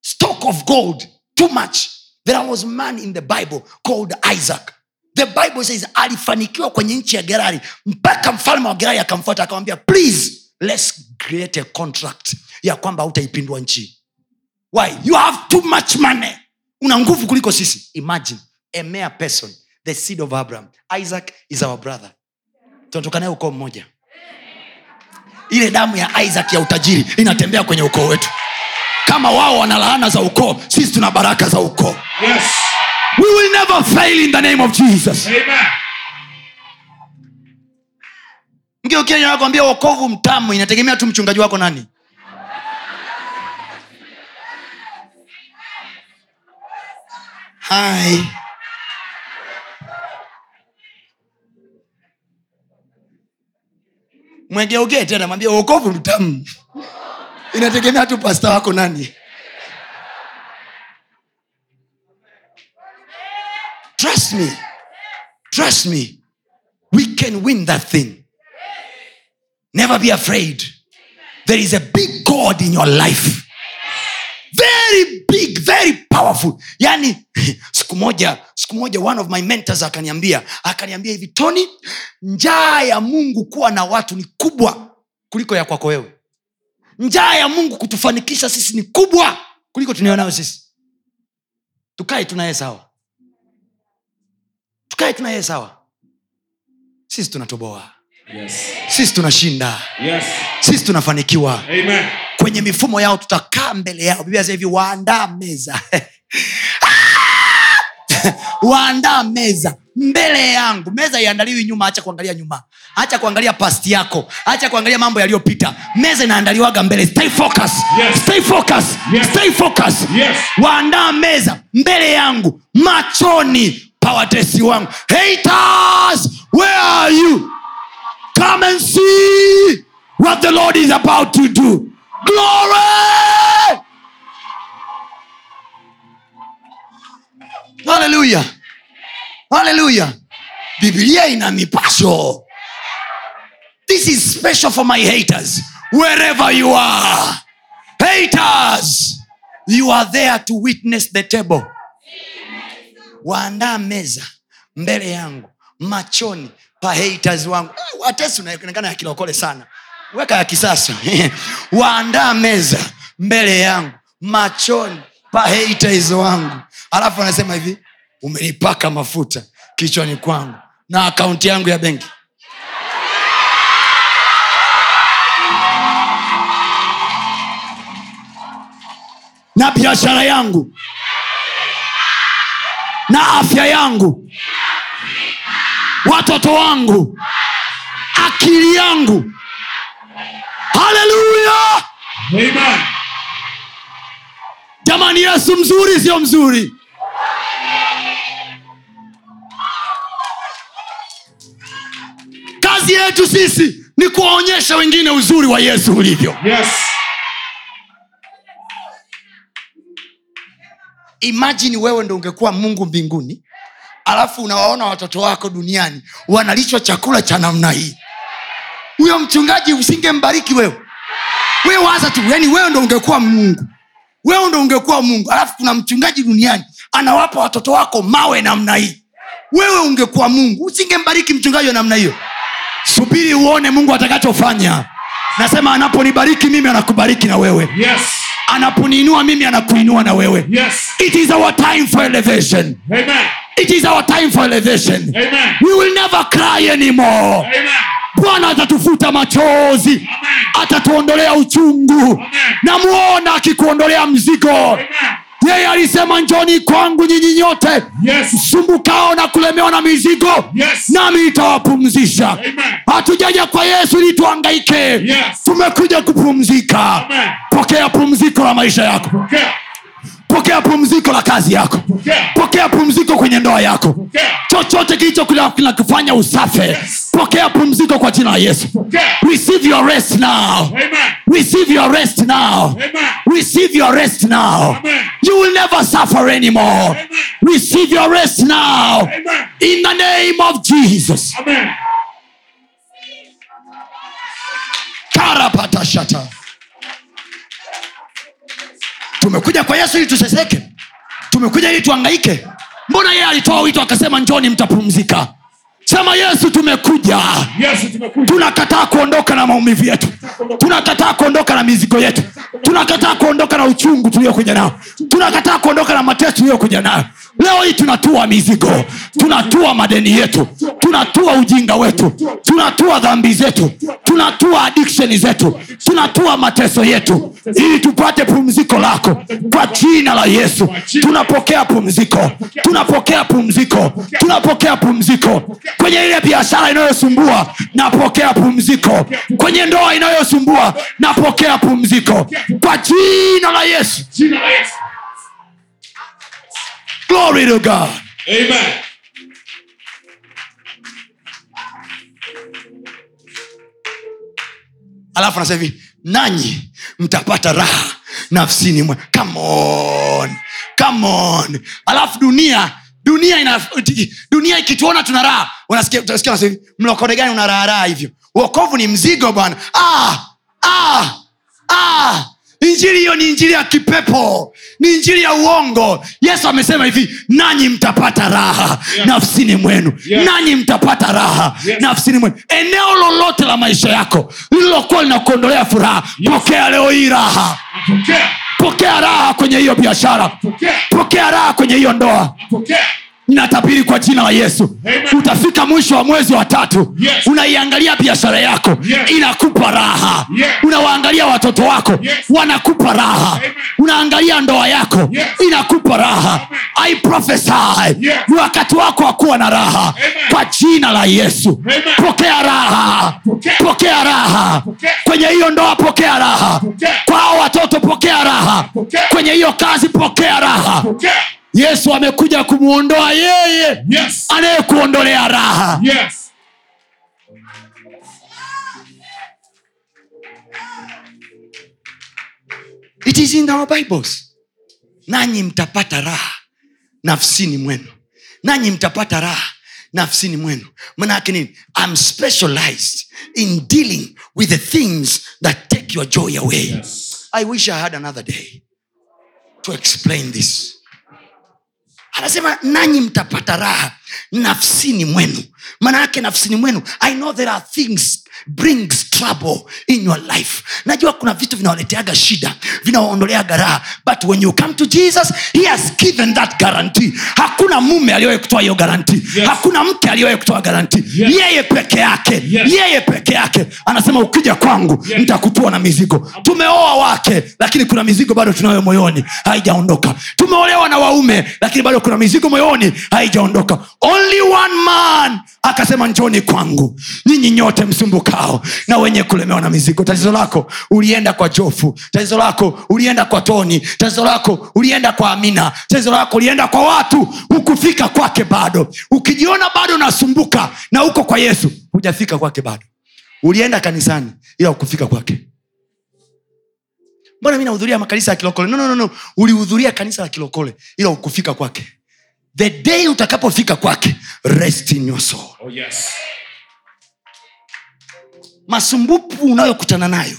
Stock of gold too much. There was man in the bible called isaac the bible says alifanikiwa kwenye nchi ya gerari mpaka mfalme wa gerari akamfuata akamwambia please let's create a contract ya kwamba hautaipindua nchi. Why? You have too much money. Una nguvu kuliko sisi. Imagine a mere person the seed of abraham. Isaac is our brother. Tunatoka naye ukoo mmoja. Ile damu ya isaac ya utajiri inatembea kwenye ukoo wetu. Kama wao wana laana za ukoo sisi tuna baraka za ukoo. Yes we will never fail in the name of jesus. Amen. Wokovu mtamu inategemea tu mchungaji wako nani. Hai. Mwegeugee tena mwambia wokovu mtamu. Inategemea tu pasta wako nani trust me. Trust me. We can win that thing. Never be afraid. There is a big god in your life. Very big very powerful. Yani siku moja siku moja one of my mentors akaniambia akaniambia hivi tony njaa ya mungu kuwa na watu ni kubwa kuliko ya kwako wewe. Njaa ya mungu kutufanikisha sisi ni kubwa kuliko tunayonayo sisi. Tukae tunaye sawa tukae tunaye sawa sisi tunatoboa Yes. sisi tunashinda Yes. sisi tunafanikiwa Amen. kwenye mifumo yao tutakaa mbele yao biblia hivi waandaa meza waandaa meza mbele yangu meza iandaliwi nyuma hacha kuangalia nyuma hacha kuangalia past yako hacha kuangalia mambo yaliyopita meza inaandaliwaga mbele stay focus. Yes. Stay focus. Yes. Stay focus. Yes. waandaa meza mbele yangu machoni pawatesi wangu. Haters where are you? Come and see what the lord is about to do. Glory! Haleluya haleluya biblia ina mipasho this is special for my haters. Wherever you are. Haters you are there to witness the table waandaa meza mbele yangu machoni pa haters wangu. Eh, watesi unaonekana ya kilokole sana. Weka ya kisasa. Waandaa meza mbele yangu machoni pa haters wangu. Alafu anasema hivi umenipaka mafuta kichwani kwangu na akaunti yangu ya benki. Na biashara yangu na afya yangu watoto wangu akili yangu. Haleluya! Jamani yesu mzuri sio mzuri? Kazi yetu sisi ni kuwaonyesha wengine uzuri wa yesu ulivyo. Yes. Imajini wewe ndo ungekuwa mungu mbinguni alafu unawaona watoto wako duniani wanalishwa chakula cha namna hii. Huyo mchungaji usingembariki wewe. Wewe waza tu yani wewe ndo ungekuwa mungu. Wewe ndo ungekuwa mungu alafu kuna mchungaji duniani anawapa watoto wako mawe namna hii. Wewe ungekuwa mungu usingembariki mchungaji wa namna hiyo. Subiri uone mungu atakachofanya. Nasema anaponibariki mimi anakubariki na wewe. Yes. Anaponiinua mimi anakuinua na wewe Yes. it is our time for elevation Amen. it is our time for elevation Amen. we will never cry anymore Amen. bwana atatufuta machozi Amen. atatuondolea uchungu namwona akikuondolea mzigo Amen. Yeye alisema njoni kwangu nyinyi nyote Yes. msumbukao na kulemewa na mizigo Yes. nami itawapumzisha hatujaja kwa yesu ili tuangaike Yes. tumekuja kupumzika Amen. pokea pumziko la maisha yako Pokea. Pokea pumziko la kazi yako Pokea. pumziko kwenye ndoa yako chochote kilicho kinakufanya usafe Yes. pokea pumziko kwa jina la yesu receive your rest now Amen. receive your rest now Amen. receive your rest now Amen. you will never suffer anymore Amen. receive your rest now Amen. in the name of jesus Amen. karapatashata tumekuja kwa yesu ili tuseseke. Tumekuja ili tuangaike. Mbona yeye alitoa wito akasema njoni mtapumzika. Sema yesu tumekuja. Yesu tumekuja. tunakataa kuondoka na maumivu yetu. Tunakataa kuondoka na mizigo yetu. Tunakataa kuondoka na uchungu tuliokuja nao. Tunakataa kuondoka na mateso tuliyokuja nayo leo hii tunatua mizigo tunatua madeni yetu tunatua ujinga wetu tunatua dhambi zetu tunatua addiction zetu tunatua mateso yetu. Ili tupate pumziko lako kwa jina la yesu. Tunapokea pumziko tunapokea pumziko tunapokea pumziko. Kwenye ile biashara inayosumbua napokea pumziko. Kwenye ndoa inayosumbua napokea pumziko. Kwa Jina la Yesu. Glory to god. Amen. alafu anasema hivi nanyi mtapata raha nafsini mwa come on. Come on. Alafu dunia dunia ina dunia ikituona tuna raha unasikia mlokole gani una raha raha hivyo? Uokovu ni mzigo bwana. Ah, ah, ah. Injili hiyo ni injili ya kipepo ni injili ya uongo yesu amesema hivi nanyi mtapata raha Yeah. nafsini mwenu Yeah. nanyi mtapata raha Yes. nafsini mwenu eneo lolote la maisha yako lililokuwa linakuondolea furaha Yes. pokea leo hii raha pokea, pokea raha kwenye hiyo biashara pokea, pokea raha kwenye hiyo ndoa Napokea. Ninatabiri kwa jina la yesu Amen. utafika mwisho wa mwezi wa tatu Yes. unaiangalia biashara yako Yes. inakupa raha Yes. unawaangalia watoto wako Yes. wanakupa raha Amen. unaangalia ndoa yako Yes. inakupa raha i prophesy Yes. ni wakati wako wa kuwa na raha Amen. kwa jina la yesu Amen. pokea raha Pokea. pokea raha Pokea. kwenye hiyo ndoa pokea raha Pokea. kwa hao watoto pokea raha Pokea. kwenye hiyo kazi pokea raha Pokea. Yesu amekuja kumwondoa yeye Yes. anayekuondolea raha. Yes. it is in our bibles. Nanyi mtapata raha nafsini mwenu. Nanyi mtapata raha nafsini mwenu. Manake nini? I'm specialized in dealing with the things that take your joy away. Yes. i wish i had another day to explain this anasema nanyi mtapata raha nafsini mwenu maana yake nafsini mwenu i know there are things brings trouble in your life. Najua kuna vitu vinawaleteaga shida vinawaondoleaga raha. But when you come to jesus he has given that guarantee. Hakuna mume aliyowahi kutoa hiyo garanti Yes. hakuna mke aliyowahi kutoa garanti Yes. yeye peke yake. Yes. yeye peke yake. Anasema ukija kwangu Yes. nitakutua na mizigo. Tumeoa wake lakini kuna mizigo bado tunayo moyoni haijaondoka. Tumeolewa na waume lakini bado kuna mizigo moyoni haijaondoka. Only one man akasema njoni kwangu nyinyi nyote msumbukao na wenye kulemewa na mizigo. Tatizo lako ulienda kwa jofu tatizo lako ulienda kwa toni tatizo lako ulienda kwa amina tatizo lako ulienda kwa watu. Hukufika kwake bado. Ukijiona bado unasumbuka na uko kwa yesu hujafika kwake bado. Ulienda kanisani ila ukufika kwake. Mbona mi nahudhuria makanisa ya kilokole? No, no, no, no. ulihudhuria kanisa la kilokole ila ukufika kwake the day utakapofika kwake rest in your soul. Oh, yes. masumbufu unayokutana nayo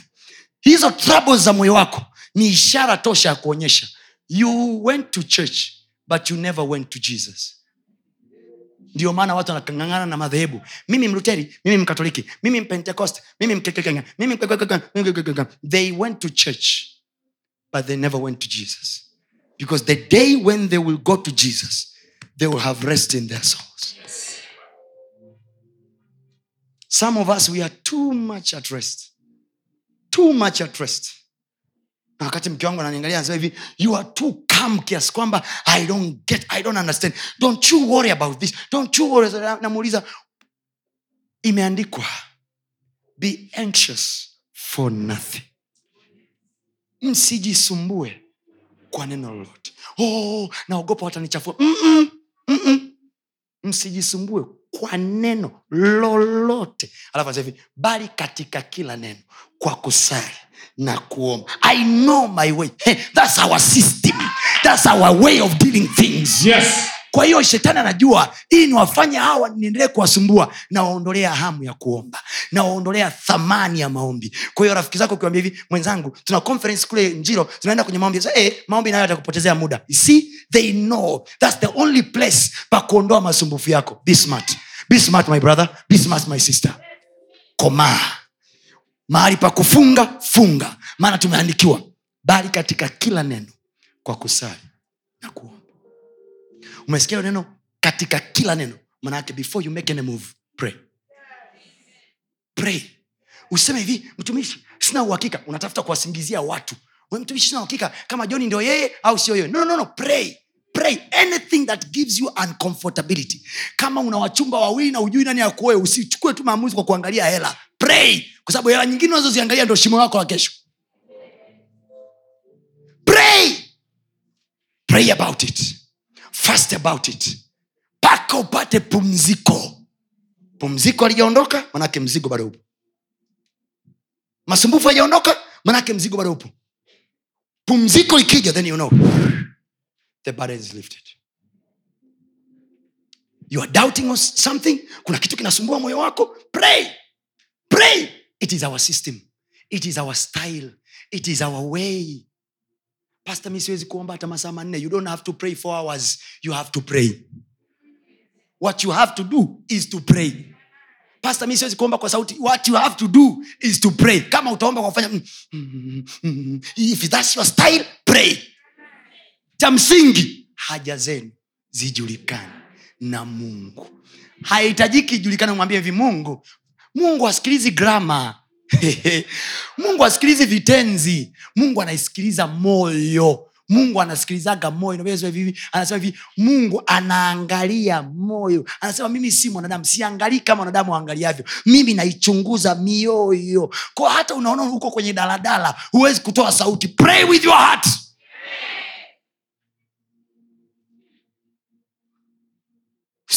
hizo troubles za moyo wako ni ishara tosha ya kuonyesha. You went to church but you never went to jesus. Ndio maana watu wanakangangana na madhehebu. Mimi mluteri mimi mkatoliki mimi mpentekost mimi mkekekenge, mimi mkekekeke. they went to church but they never went to jesus. Because the day when they will go to jesus they will have rest in their souls. Some of us we are too much at rest. Too much at rest. Wakati mke wangu ananiangalia anasema hivi you are too calm kiasi kwamba i don't get i don't understand. Don't you worry about this. Don't you worry. Namuuliza imeandikwa be anxious for nothing. Msijisumbue kwa neno lolote. Oh, naogopa watanichafua. Mm-mm, mm-mm. msijisumbue kwa neno lolote. Alafu anasema hivi bali katika kila neno kwa kusali na kuomba. I know my way. Hey, that's our system. That's our way of dealing things. Yes. kwa hiyo shetani anajua ili niwafanye hawa niendelee kuwasumbua nawaondolea hamu ya kuomba nawaondolea thamani ya maombi. Kwa hiyo rafiki zako ukiwambia hivi mwenzangu tuna conference kule njiro tunaenda kwenye maombi. So, hey, maombi nayo atakupotezea muda. You see they know thats the only place pa kuondoa masumbufu yako. Be smart. Be smart my brother. Be smart my sister. Komaa mahali pa kufunga funga. Maana tumeandikiwa. Bali katika kila neno kwa kusali na kuomba. Umesikia neno? Katika kila neno. Manake before you make any move pray. Pray. Useme hivi mtumishi sina uhakika. Unatafuta kuwasingizia watu We mtumishi sina hakika kama joni ndio yeye au sio yeye. No, no, no. pray. Pray anything that gives you uncomfortability. Kama una wachumba wawili na ujui nani akuoe usichukue tu maamuzi kwa kuangalia hela. Pray. Kwa sababu hela nyingine unazoziangalia ndo shimo lako la kesho. Pray. Pray about it. Fast about it. Mpaka upate pumziko. Pumziko alijaondoka manake mzigo bado upo. Masumbufu alijaondoka manake mzigo bado upo pumziko ikija then you know the burden is lifted. You are doubting on something kuna kitu kinasumbua moyo wako pray. Pray. It is our system. It is our style. It is our way. Pastor mi siwezi kuomba hata masaa manne. You don't have to pray four hours. You have to pray. What you have to do is to pray pastor mi siwezi kuomba kwa sauti. What you have to do is to pray. Kama utaomba kwa kufanya mm, mm, mm, if that's your style pray. Cha msingi haja zenu zijulikane na mungu. Haihitajiki ijulikane mwambie hivi mungu mungu asikilizi grama mungu asikilizi vitenzi. Mungu anaisikiliza moyo mungu anasikilizaga moyo Ndio hivi anasema hivi mungu anaangalia moyo. Anasema mimi si mwanadamu siangalii kama wanadamu waangaliavyo. Mimi naichunguza mioyo. Ko hata unaona huko kwenye daladala huwezi kutoa sauti. Pray with your heart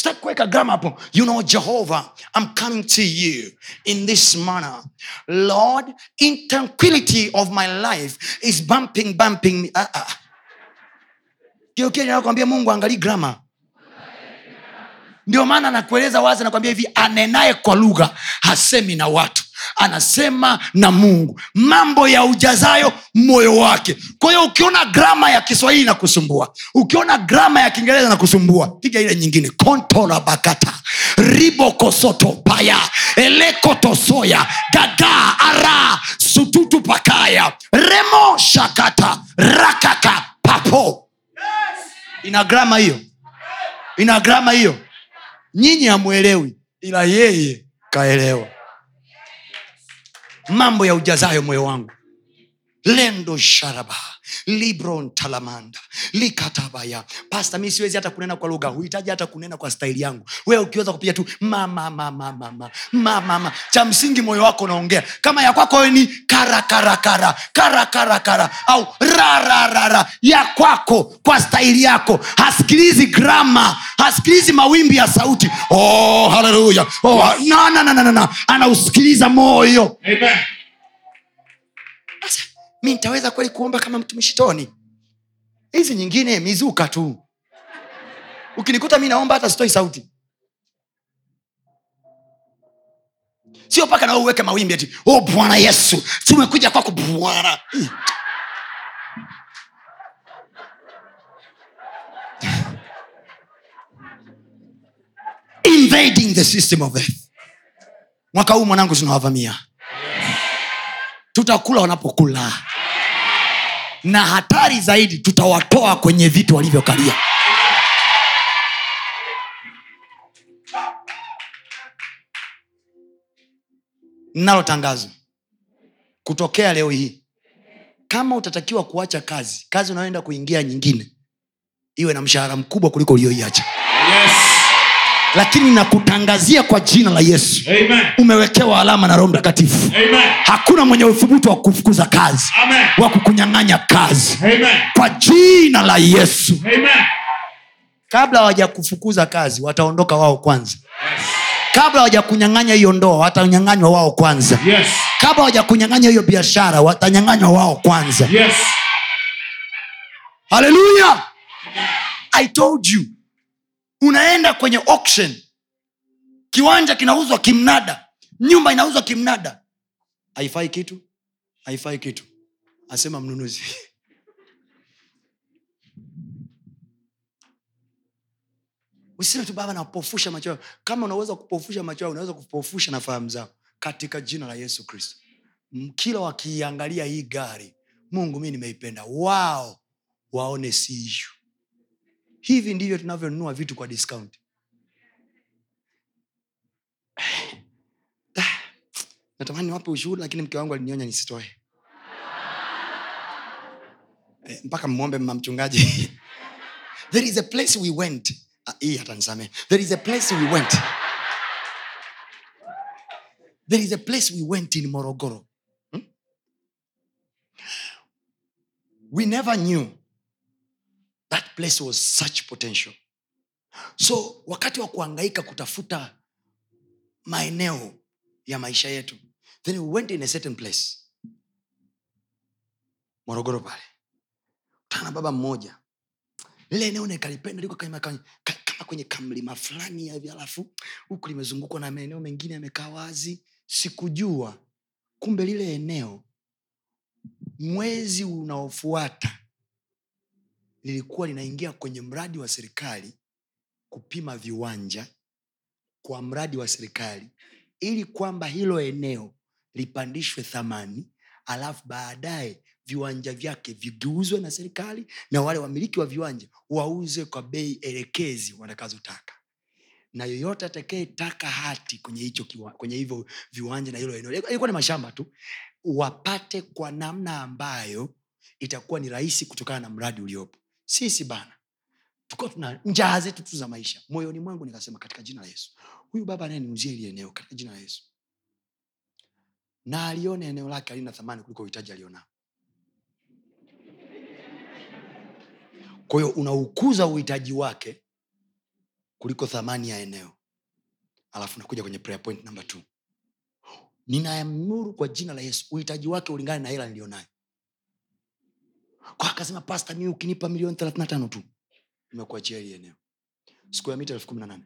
sitaki kuweka grama hapo you know jehovah i'm coming to you in this manner lord in tranquility of my life is bumping bumping me -uh. ah. kiokinakwambia mungu angalii grama ndio maana anakueleza wazi anakwambia hivi anenaye kwa lugha hasemi na watu anasema na mungu. Mambo ya ujazayo moyo wake. Kwa hiyo ukiona grama ya kiswahili na kusumbua ukiona grama ya kiingereza na kusumbua piga ile nyingine kontola bakata ribokosoto paya elekotosoya gaga ara sututu pakaya remo shakata rakaka papo. Ina grama hiyo? Ina grama hiyo nyinyi hamwelewi ila yeye kaelewa. Mambo ya ujazayo moyo wangu. Lendo sharaba libron likatabaya. Pasta mi siwezi hata kunena kwa lugha. Huhitaji hata kunena kwa staili yangu. Wewe ukiweza kupiga tu mamamamamama mamama cha msingi moyo wako unaongea. Kama ya kwako ni karakarakara karakarakara au rararara ya kwako kwa staili yako. Hasikilizi grama hasikilizi mawimbi ya sauti. Oh, haleluya oh, yes. na, na, na, na, na. anausikiliza moyo. Amen. Mi nitaweza kweli kuomba kama mtumishi toni hizi nyingine mizuka tu. Ukinikuta mi naomba hata sitoi sauti. Sio mpaka nao uweke mawimbi ati oh bwana yesu tumekuja kwako bwana. Invading the system of earth. Mwaka huu mwanangu tunawavamia. Tutakula wanapokula na hatari zaidi tutawatoa kwenye vitu walivyokalia nalo kutokea leo hii kama utatakiwa kuacha kazi kazi unayoenda kuingia nyingine iwe na mshahara mkubwa kuliko ulioiacha Yes. Lakini nakutangazia kwa jina la yesu Amen. umewekewa alama na roho mtakatifu hakuna mwenye uthubutu wa kufukuza kazi Amen. wa kukunyang'anya kazi Amen. kwa jina la yesu Amen. kabla hawajakufukuza kazi wataondoka wao kwanza Yes. kabla hawajakunyang'anya hiyo ndoa watanyang'anywa wao kwanza Yes. kabla hawajakunyang'anya hiyo biashara watanyang'anywa wao kwanza Yes. haleluya i told you unaenda kwenye auction. Kiwanja kinauzwa kimnada. Nyumba inauzwa kimnada. Haifai kitu. Haifai kitu. Asema mnunuzi. Usiseme tu baba napofusha macho kama unaweza kupofusha macho unaweza kupofusha na fahamu zao katika jina la yesu kristo. Kila wakiiangalia hii gari mungu mi nimeipenda. Wao waone si ishu hivi ndivyo tunavyonunua vitu kwa discount. Ah, natamani niwape ushuhuda lakini mke wangu alinionya nisitoe. E, mpaka mmwombe mma mchungaji. There is a place we went. Ah, hii atanisamee there is a place we went. There is a place we went in morogoro. Hmm? we never knew that place was such potential. So wakati wa kuangaika kutafuta maeneo ya maisha yetu then we went in a certain place. Morogoro pale. Tana baba mmoja. Lile eneo nikalipenda liko kama kwenye kamlima fulani hivi alafu huku limezungukwa na maeneo mengine yamekaa wazi. Sikujua. Kumbe lile eneo mwezi unaofuata lilikuwa linaingia kwenye mradi wa serikali kupima viwanja kwa mradi wa serikali ili kwamba hilo eneo lipandishwe thamani alafu baadaye viwanja vyake vigeuzwe na serikali na wale wamiliki wa viwanja wauze kwa bei elekezi watakazotaka na yoyote atakayetaka hati kwenye hicho kwenye hivyo viwanja na hilo eneo ilikuwa ni mashamba tu wapate kwa namna ambayo itakuwa ni rahisi kutokana na mradi uliopo sisi bana tukuwa tuna njaa zetu tu za maisha. Moyoni mwangu nikasema katika jina la yesu. Huyu baba anayeniuzia ili eneo katika jina la yesu. Na alione eneo lake alina thamani kuliko uhitaji alionao. Kwa hiyo unaukuza uhitaji wake kuliko thamani ya eneo. Alafu nakuja kwenye prayer point number t ninaamuru kwa jina la yesu uhitaji wake ulingane na hela nilionayo kwa akasema pasta mi ukinipa milioni thelathina tano tu. Imekuachia hili eneo. Siku ya mita elfu kumi na nane.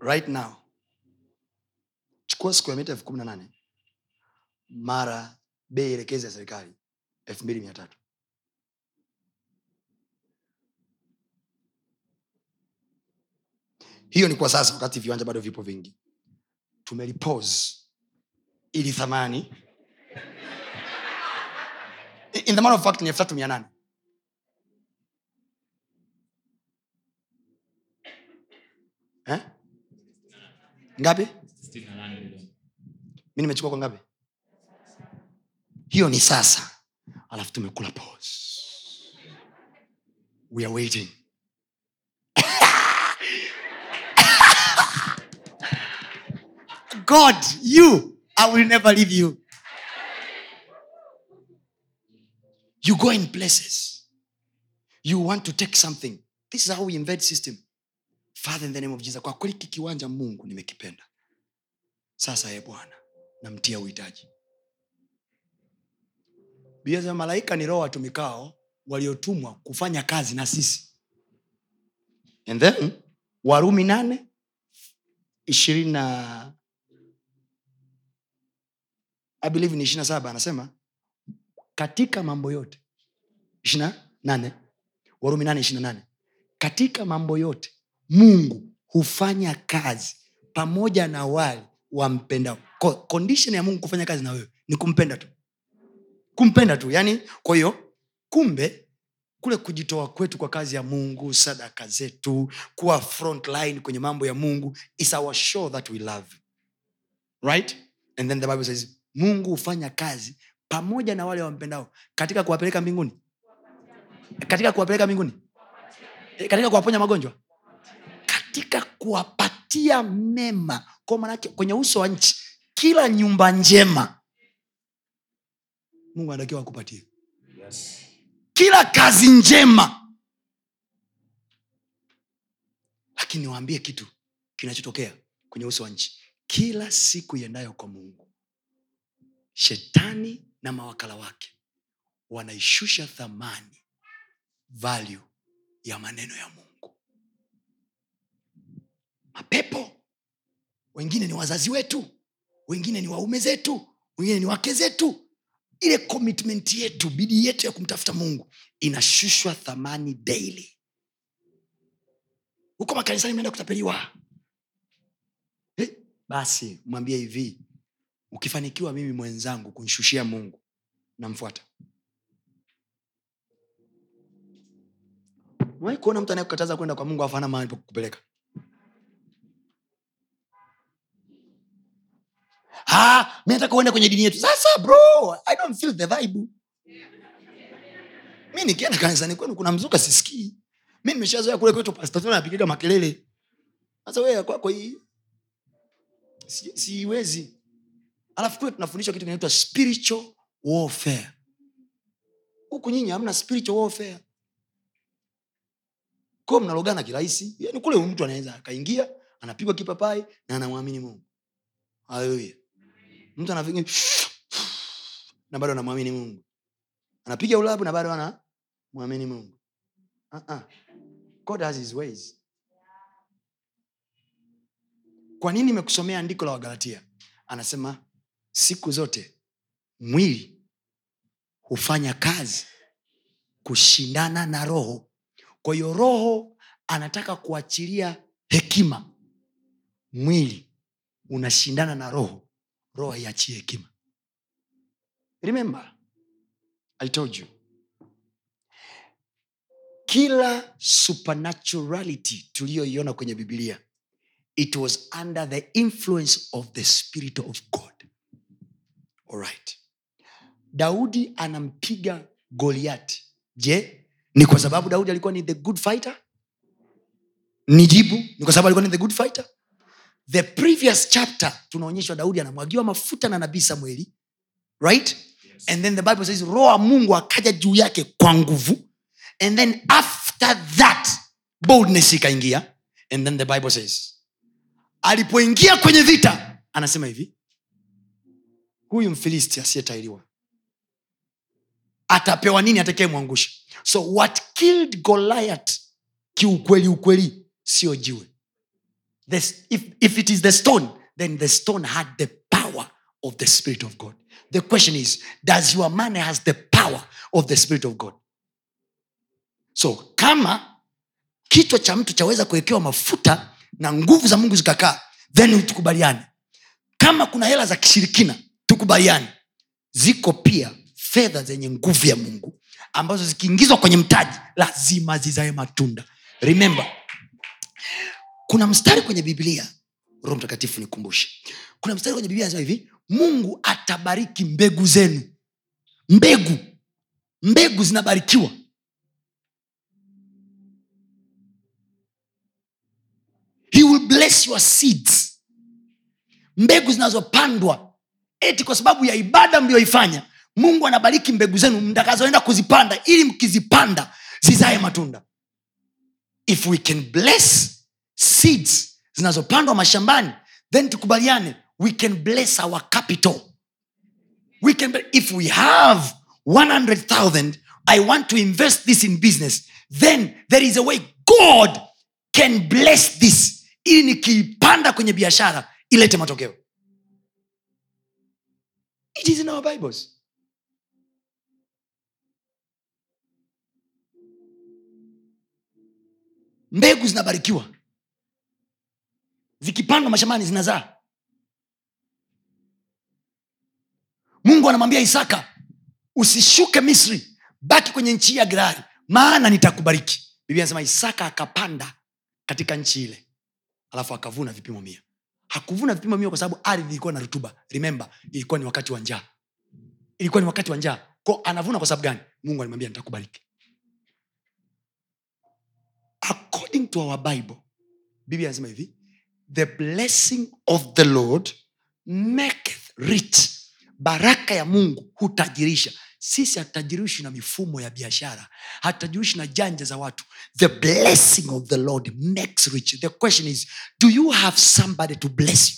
Right now chukua siku ya mita elfu kumi na nane mara bei elekezi ya serikali elfu mbili mia tatu. Hiyo ni kwa sasa wakati viwanja bado vipo vingi tumelipose. Ili thamani. In the matter of fact ni elfu tatu mia nane. Eh? ngapi? Mi nimechukua kwa ngapi? Hiyo ni sasa. Alafu tumekula pause. We are waiting god you i will never leave you. You go in places. You want to take something. This is how we invade system. Father in the name of jesus kwa kweli kikiwanja mungu nimekipenda. Sasa ye bwana namtia uhitaji. Biaza malaika ni roho watumikao waliotumwa kufanya kazi na sisi. And then warumi nane ishirini na I believe ni ishirina saba anasema katika mambo yote ishirina nane warumi nane ishirina nane katika mambo yote mungu hufanya kazi pamoja na wale wampendao. Condition ya mungu kufanya kazi na wewe ni kumpenda tu. Kumpenda tu yani kwa hiyo kumbe kule kujitoa kwetu kwa kazi ya mungu sadaka zetu kuwa front kwenye mambo ya mungu is our show that we love. Right? And then the bible says mungu hufanya kazi pamoja na wale wampendao katika kuwapeleka mbinguni. Katika kuwapeleka mbinguni. Eh, katika kuwaponya magonjwa. Katika kuwapatia mema. Kwa manake kwenye uso wa nchi kila nyumba njema mungu anatakiwa akupatie. Yes. kila kazi njema. Lakini niwaambie kitu kinachotokea kwenye uso wa nchi. Kila siku iendayo kwa mungu shetani na mawakala wake wanaishusha thamani value ya maneno ya mungu. Mapepo wengine ni wazazi wetu wengine ni waume zetu wengine ni wake zetu. Ile commitment yetu bidii yetu ya kumtafuta mungu inashushwa thamani daily. Huko makanisani mnaenda kutapeliwa. Eh, basi mwambie hivi ukifanikiwa mimi mwenzangu kunshushia mungu namfuata. Mwai kuona mtu anayekukataza kwenda kwa mungu afana mahali pakukupeleka mi nataka uende kwenye dini yetu. Sasa bro i don't feel the vibe. Mi nikienda kanisani kwenu kuna mzuka sisikii. Mi nimeshazoea kule kwetu pastatona makelele. Sasa wee kwako hii si- siwezi alafu kule tunafundishwa kitu kinaitwa spiritual warfare. Huku nyinyi hamna spiritual warfare. Ko mnalogana kirahisi. Yani kule mtu anaweza akaingia anapigwa kipapai na anamwamini mungu. Haleluya. Mtu anapiga na bado anamwamini mungu. Anapiga ulabu na bado anamwamini mungu. Uh-uh. god has his ways. Kwa nini nimekusomea andiko la wagalatia? Anasema siku zote mwili hufanya kazi kushindana na roho. Kwa hiyo roho anataka kuachilia hekima. Mwili unashindana na roho. Roho haiachie hekima. Remember i told you. Kila supernaturality tuliyoiona kwenye bibilia it was under the influence of the spirit of god alright daudi anampiga goliati je ni kwa sababu daudi alikuwa ni the good fighter? Ni jibu ni kwa sababu alikuwa ni the good fighter? The previous chapter tunaonyeshwa daudi anamwagiwa mafuta na nabii samueli right? And then the bible says roho wa mungu akaja juu yake kwa nguvu. And then after that boldness ikaingia. And then the bible says alipoingia kwenye vita anasema hivi huyu mfilisti asiyetairiwa atapewa nini atakayemwangusha so what killed goliath kiukweli ukweli sio jiwe. If, if it is the stone then the stone had the power of the spirit of god. The question is does your man has the power of the spirit of god? So kama kichwa cha mtu chaweza kuwekewa mafuta na nguvu za mungu zikakaa then tukubaliane kama kuna hela za kishirikina tukubaliane. Ziko pia fedha zenye nguvu ya mungu ambazo zikiingizwa kwenye mtaji lazima zizae matunda. Remember kuna mstari kwenye biblia. Roho mtakatifu nikumbushe. Kuna mstari kwenye biblia anasema hivi mungu atabariki mbegu zenu. Mbegu. Mbegu zinabarikiwa. He will bless your seeds. Mbegu zinazopandwa eti kwa sababu ya ibada mliyoifanya mungu anabariki mbegu zenu mtakazoenda kuzipanda ili mkizipanda zizae matunda. If we can bless seeds zinazopandwa mashambani then tukubaliane we can bless our capital. We can if we have 100000 i want to invest this in business then there is a way god can bless this. Ili nikiipanda kwenye biashara ilete matokeo it is in our bibles. Mbegu zinabarikiwa. Zikipandwa mashambani zinazaa. Mungu anamwambia isaka usishuke misri baki kwenye nchi ya gerari maana nitakubariki. Biblia anasema isaka akapanda katika nchi ile alafu akavuna vipimo mia hakuvuna vipimo mia kwa sababu ardhi ilikuwa na rutuba. Remember ilikuwa ni wakati wa njaa. Ilikuwa ni wakati wa njaa. Ko anavuna kwa sababu gani? Mungu alimwambia nitakubariki. According to our bible biblia anasema hivi the blessing of the lord maketh rich. Baraka ya mungu hutajirisha sisi hatutajirishi na mifumo ya biashara hatutajirishi na janja za watu. The blessing of the lord makes rich. The question is do you have somebody to bless you?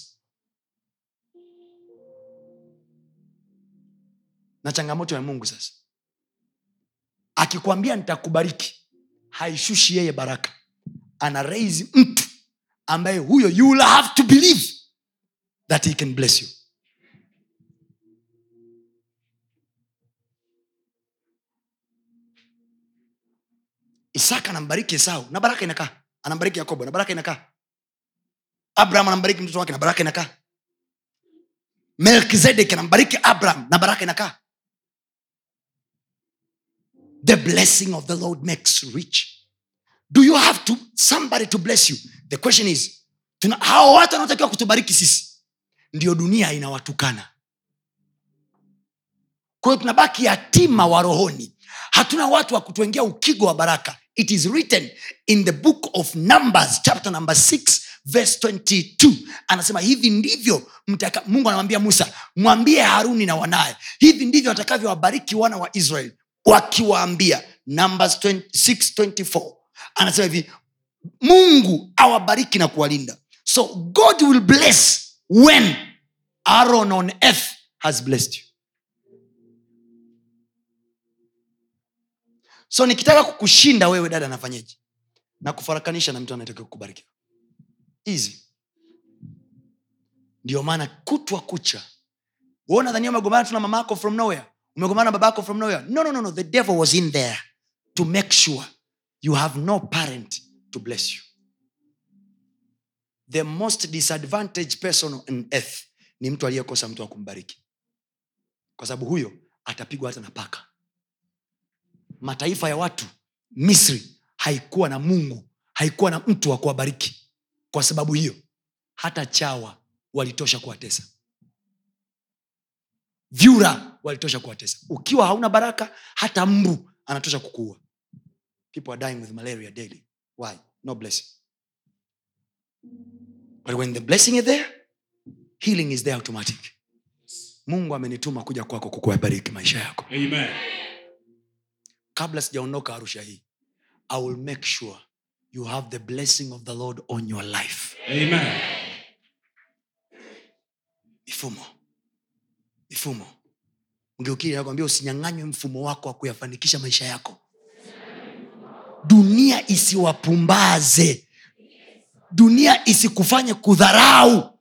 Na changamoto ya mungu sasa. Akikwambia nitakubariki haishushi yeye baraka. Ana raise mtu ambaye huyo you will have to believe that he can bless you isaka anambariki esau na baraka inakaa. Anambariki yakobo na baraka inakaa. Abraham anambariki mtoto wake na baraka inakaa. Melkizedek anambariki abraham na baraka inakaa. The blessing of the lord makes rich. Do you have to somebody to bless you? The question is tuna, watu wanaotakiwa kutubariki sisi ndio dunia inawatukana. Kwa tunabaki yatima wa hatuna watu wa kutuengea ukigo wa baraka. It is written in the book of numbers chapter number 6 verse 22 anasema hivi ndivyo mtaka, mungu anamwambia musa mwambie haruni na wanaye hivi ndivyo watakavyowabariki wana wa israel wakiwaambia. Numbers 20 624 anasema hivi mungu awabariki na kuwalinda. So god will bless when aaron on earth has blessed you so nikitaka kukushinda wewe dada nafanyeje? Na kufarakanisha na mtu anayetakiwa kukubarikiwa. Hizi ndio maana kutwa kucha we nadhania umegombana tu na mama from nowhere? Umegombana na baba from nowhere? No, no, no, no. the devil was in there to make sure you have no parent to bless you. The most disadvantaged person on earth ni mtu aliyekosa mtu wa kumbariki. Kwa sababu huyo atapigwa hata na paka mataifa ya watu misri haikuwa na mungu haikuwa na mtu wa kuwabariki kwa sababu hiyo. Hata chawa walitosha kuwatesa. Vyura walitosha kuwatesa. Ukiwa hauna baraka hata mbu anatosha kukuua. Mungu amenituma kuja kwako kukuwabariki maisha yako. Amen. Kabla sijaondoka arusha hii i will make sure you have the blessing of the lord on your life. Amen. mifumo. Mifumo. Nakwambia usinyang'anywe mfumo wako wa kuyafanikisha maisha yako. Dunia isiwapumbaze. Dunia isikufanye kudharau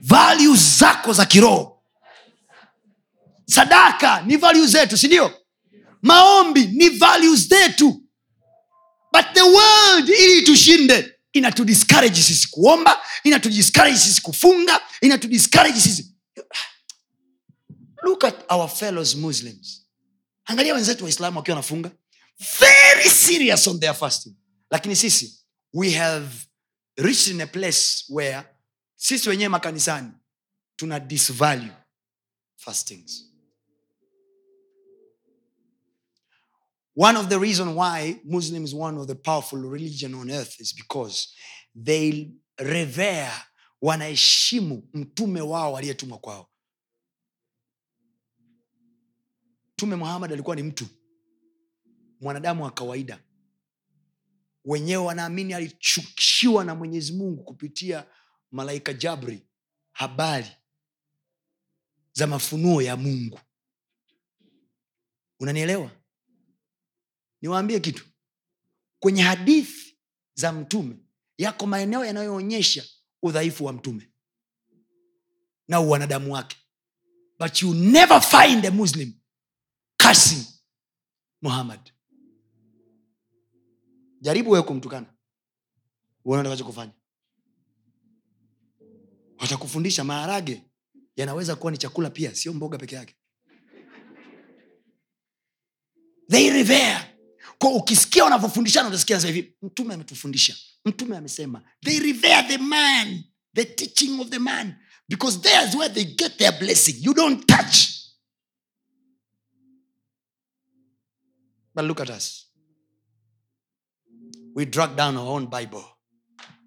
values zako za kiroho. Sadaka ni values zetu sindio maombi ni values zetu. But the world ili tushinde inatudiscourage sisi kuomba inatudiscourage sisi kufunga inatudiscourage sisi. Look at our fellows muslims. Angalia wenzetu waislamu wakiwa wanafunga. Very serious on their fasting. Lakini sisi we have reached in a place where sisi wenyewe makanisani tuna disvalue fastings one of the reasons why muslim is one of the powerful religion on earth is because they revere wanaheshimu mtume wao aliyetumwa kwao. Mtume muhammad alikuwa ni mtu mwanadamu wa kawaida. Wenyewe wanaamini alichukishiwa na mwenyezi mungu kupitia malaika jabri habari za mafunuo ya mungu. Unanielewa niwaambie kitu. Kwenye hadithi za mtume yako maeneo yanayoonyesha udhaifu wa mtume na uwanadamu wake. But you never find a muslim cursing muhammad. Jaribu wewe kumtukana. Uone utakachokufanya. Watakufundisha maharage yanaweza kuwa ni chakula pia sio mboga peke yake. They revere kwa ukisikia wanavyofundishana utasikia hivi mtume ametufundisha. Mtume amesema they revere the man the teaching of the man because there's where they get their blessing. You don't touch. But look at us. We drag down our own bible.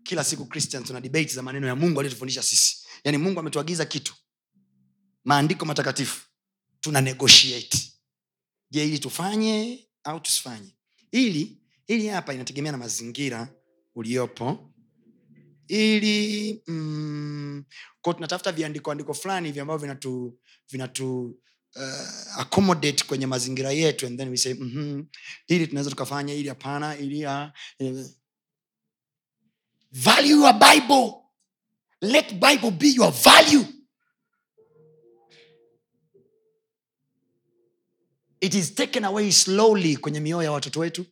Kila siku christian tuna debate za maneno ya mungu aliyotufundisha sisi. Yaani mungu ametuagiza kitu. Maandiko matakatifu. Tuna negotiate. Je ili tufanye au tusifanye ili ili hapa inategemea na mazingira uliopo. Ili mm, ko tunatafuta viandiko andiko fulani hivi ambavyo vinatu vinatu uh, accommodate kwenye mazingira yetu and then we say mm-hmm, ili tunaweza tukafanya ili hapana ili uh, value your bible. Let bible be your value it is taken away slowly kwenye mioyo ya watoto wetu.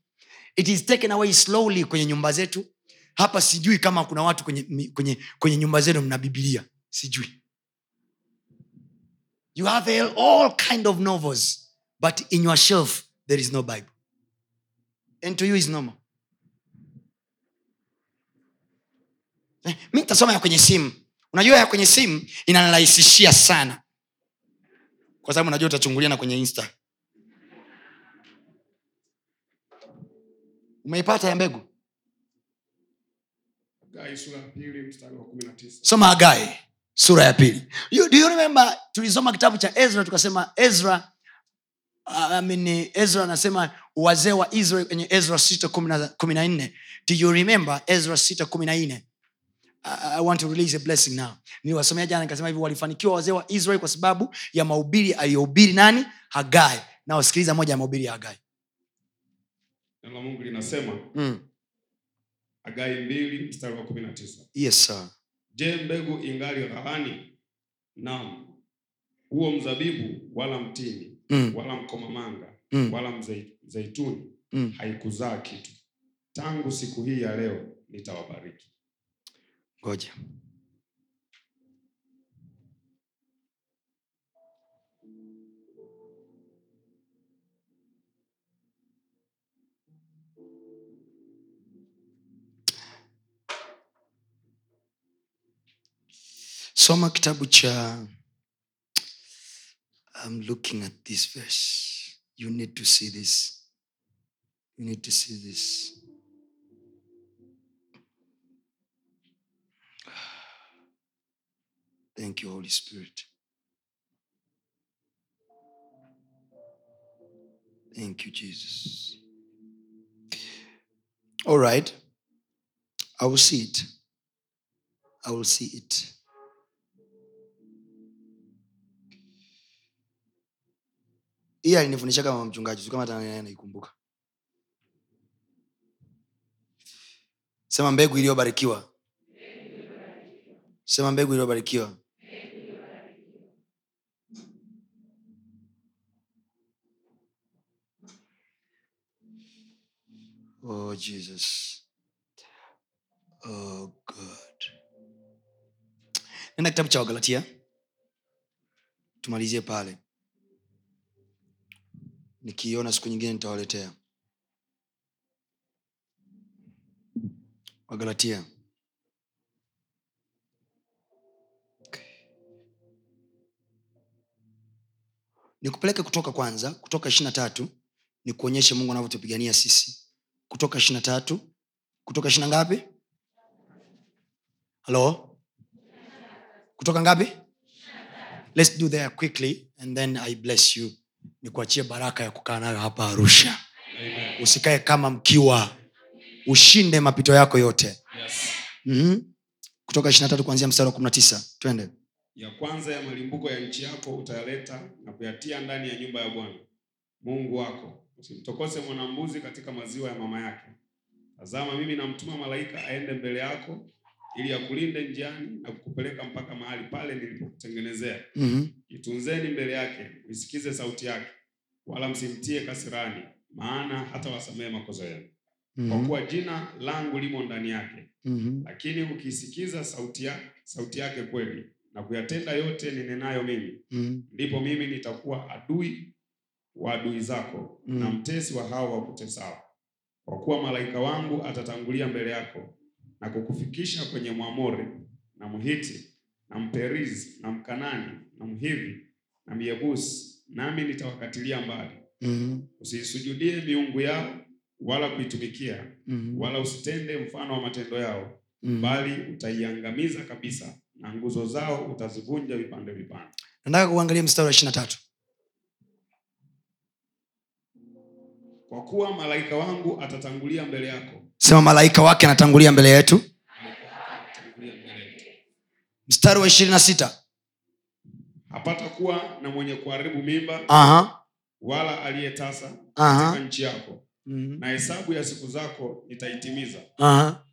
It is taken away slowly kwenye nyumba zetu. Hapa sijui kama kuna watu kwenye, kwenye, kwenye nyumba zenu mna bibilia sijui. You have all kind of novels but in your shelf there is no bible. And to you is normal. Eh, mi nitasoma ya kwenye simu. Unajua ya kwenye simu inanirahisishia sana. Kwa sababu najua utachungulia na kwenye insta. Umeipata ya mbegu? Soma hagai sura ya pili. You, do you remember tulisoma kitabu cha ezra tukasema ezra uh, I mean, ezra anasema wazee wa israel kwenye ezra sita kumi na- nne. Do you remember ezra sita kumi na nne? I I want to release a blessing now. Niliwasomea jana nikasema hivi walifanikiwa wazee wa israel kwa sababu ya mahubiri aliyohubiri nani? Hagai. Na wasikiliza moja ya mahubiri ya hagai Neno la Mungu linasema mm. Hagai mbili mstari wa kumi na tisa. yes sir Je, mbegu ingali ghalani? Naam, huo mzabibu wala mtini mm. wala mkomamanga Mm. wala mzeituni Mm. haikuzaa kitu. Tangu siku hii ya leo nitawabariki. ngoja soma kitabu cha I'm looking at this verse. You need to see this. You need to see this. Thank you, Holy Spirit. Thank you, Jesus. All right. I will see it. I will see it. Hii alinifundisha kama mchungaji kama hata sema mbegu iliyobarikiwa. Sema mbegu iliyobarikiwa. Oh jesus. Oh god. Nenda kitabu cha wagalatia. Tumalizie pale nikiiona siku nyingine nitawaletea. Wagalatia. Nikupeleke kutoka kwanza kutoka ishirina tatu ni kuonyeshe mungu anavyotupigania sisi. Kutoka ishirina tatu kutoka ishirina ngapi? Halo kutoka ngapi? Let's do there quickly and then i bless you nikuachie baraka ya kukaa nayo hapa arusha Amen. usikae kama mkiwa ushinde mapito yako yote Yes. mm-hmm. kutoka ishiatatu kuanzia mstari wa kumi na tisa twende ya kwanza ya malimbuko ya nchi yako utayaleta na kuyatia ndani ya nyumba ya bwana mungu wako usimtokose mwanambuzi katika maziwa ya mama yake tazama mimi namtuma malaika aende mbele yako ili akulinde njiani na kukupeleka mpaka mahali pale nilipokutengenezea mm-hmm. itunzeni mbele yake msikize sauti yake wala msimtie kasirani maana hata wasamehe makosa yenu kwa Mm-hmm. kuwa jina langu limo ndani yake Mm-hmm. lakini ukiisikiza sauti, ya, sauti yake kweli na kuyatenda yote ninenayo mimi Mm-hmm. ndipo mimi nitakuwa adui wa adui zako Mm. na mtesi wa hao wakutesao kwa kuwa malaika wangu atatangulia mbele yako na kukufikisha kwenye mwamori na mhiti na mperizi na mkanani na mhivi na myebusi nami nitawakatilia mbali Mm-hmm. usiisujudie miungu yao wala kuitumikia Mm-hmm. wala usitende mfano wa matendo yao bali utaiangamiza kabisa na nguzo zao utazivunja vipande vipande nataka kuangalia mstari wa ishirini na tatu kwa kuwa malaika wangu atatangulia mbele yako sema malaika wake anatangulia mbele yetu. Mstari wa ishirini na sita. Hapata kuwa na mwenye kuharibu mimba Aha, wala aliyetasa katika nchi yako. Mhm. na hesabu ya siku zako nitaitimiza. Aha.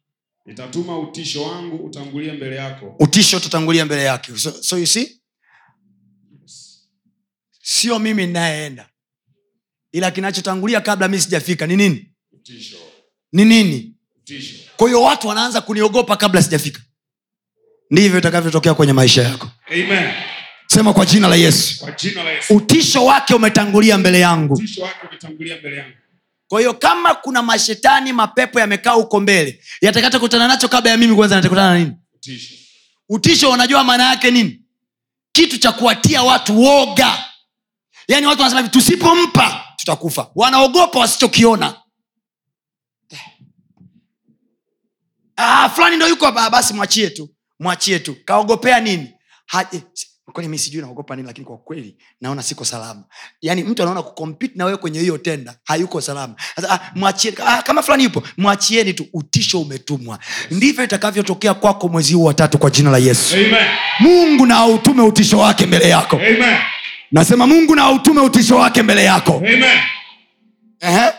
nitatuma utisho wangu utangulie mbele yako. Utisho utatangulia mbele yake. So, so you see? Sio mimi ninayeenda. Ila kinachotangulia kabla mi sijafika ni nini? Utisho ni nini? Kwa hiyo watu wanaanza kuniogopa kabla sijafika. Ndivyo itakavyotokea kwenye maisha yako. Amen. Sema kwa jina la yesu. Kwa jina la yesu. Utisho wake umetangulia mbele yangu. Kwa hiyo kama kuna mashetani mapepo yamekaa huko mbele yatakata kutana nacho kabla ya mimi kwanza natakutana na nini? Utisho. utisho unajua maana yake nini? Kitu cha kuwatia watu woga. Yaani watu wanasema hivi tusipompa tutakufa. Wanaogopa wasichokiona ah, fulani ndo yuko hapa. Ah, basi mwachie tu mwachie tu kaogopea nini Ha- eh, mi sijui naogopa nini lakini kwa kweli naona siko salama yaani mtu anaona kukompete na wewe kwenye hiyo tenda hayuko salama ah, mwachie ah, kama fulani yupo mwachieni tu utisho umetumwa ndivyo itakavyotokea kwako mwezi huu watatu kwa jina la yesu Amen. mungu na autume utisho wake mbele yako Amen. nasema mungu na autume utisho wake mbele yako Amen. Ehe.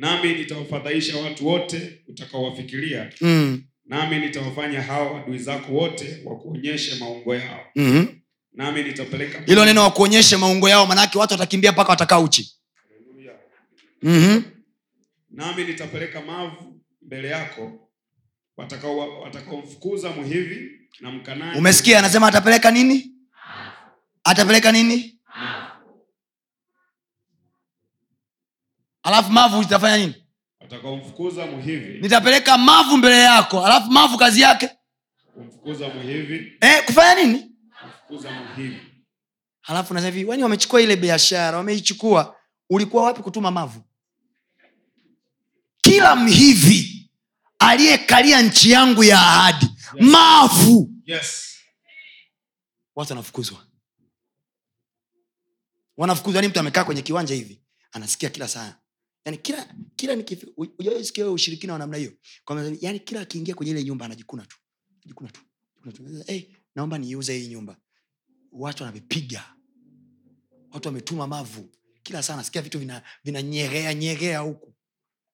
Nami nitawafadhaisha watu wote utakaowafikiria. Mm. nami nitawafanya hao adui zako wote wakuonyeshe maungo yao. Mhm. nami nitapeleka hilo neno wakuonyeshe maungo yao manake watu watakimbia mpaka watakaa uchi. Mhm. nami nitapeleka mavu mbele yako watakaomfukuza wataka mhivi na mkanani umesikia anasema atapeleka nini? Atapeleka nini alafu mavu itafanya nini? Mhivi nitapeleka mavu mbele yako. Alafu mavu kazi yake? Kumfukuza mhivi eh, kufanya nini? Kumfukuza mhivi halafu nasema hivi wani wamechukua ile biashara wameichukua. Ulikuwa wapi kutuma mavu? Kila mhivi aliyekalia nchi yangu ya ahadi mavu. Yes. Watu wanafukuzwa. Wanafukuzwa ni mtu amekaa kwenye kiwanja hivi anasikia kila saa yani kila kila nikifi- u- hujawahi sikia wewe ushirikina wa namna hiyo? Yani kila akiingia kwenye ile nyumba anajikuna tu jikuna tu jikuna tu. Hey, naomba niiuze hii nyumba. Watu wanavipiga. Watu wametuma mavu. Kila saa nasikia vitu vina vinanyegea nyegea huku.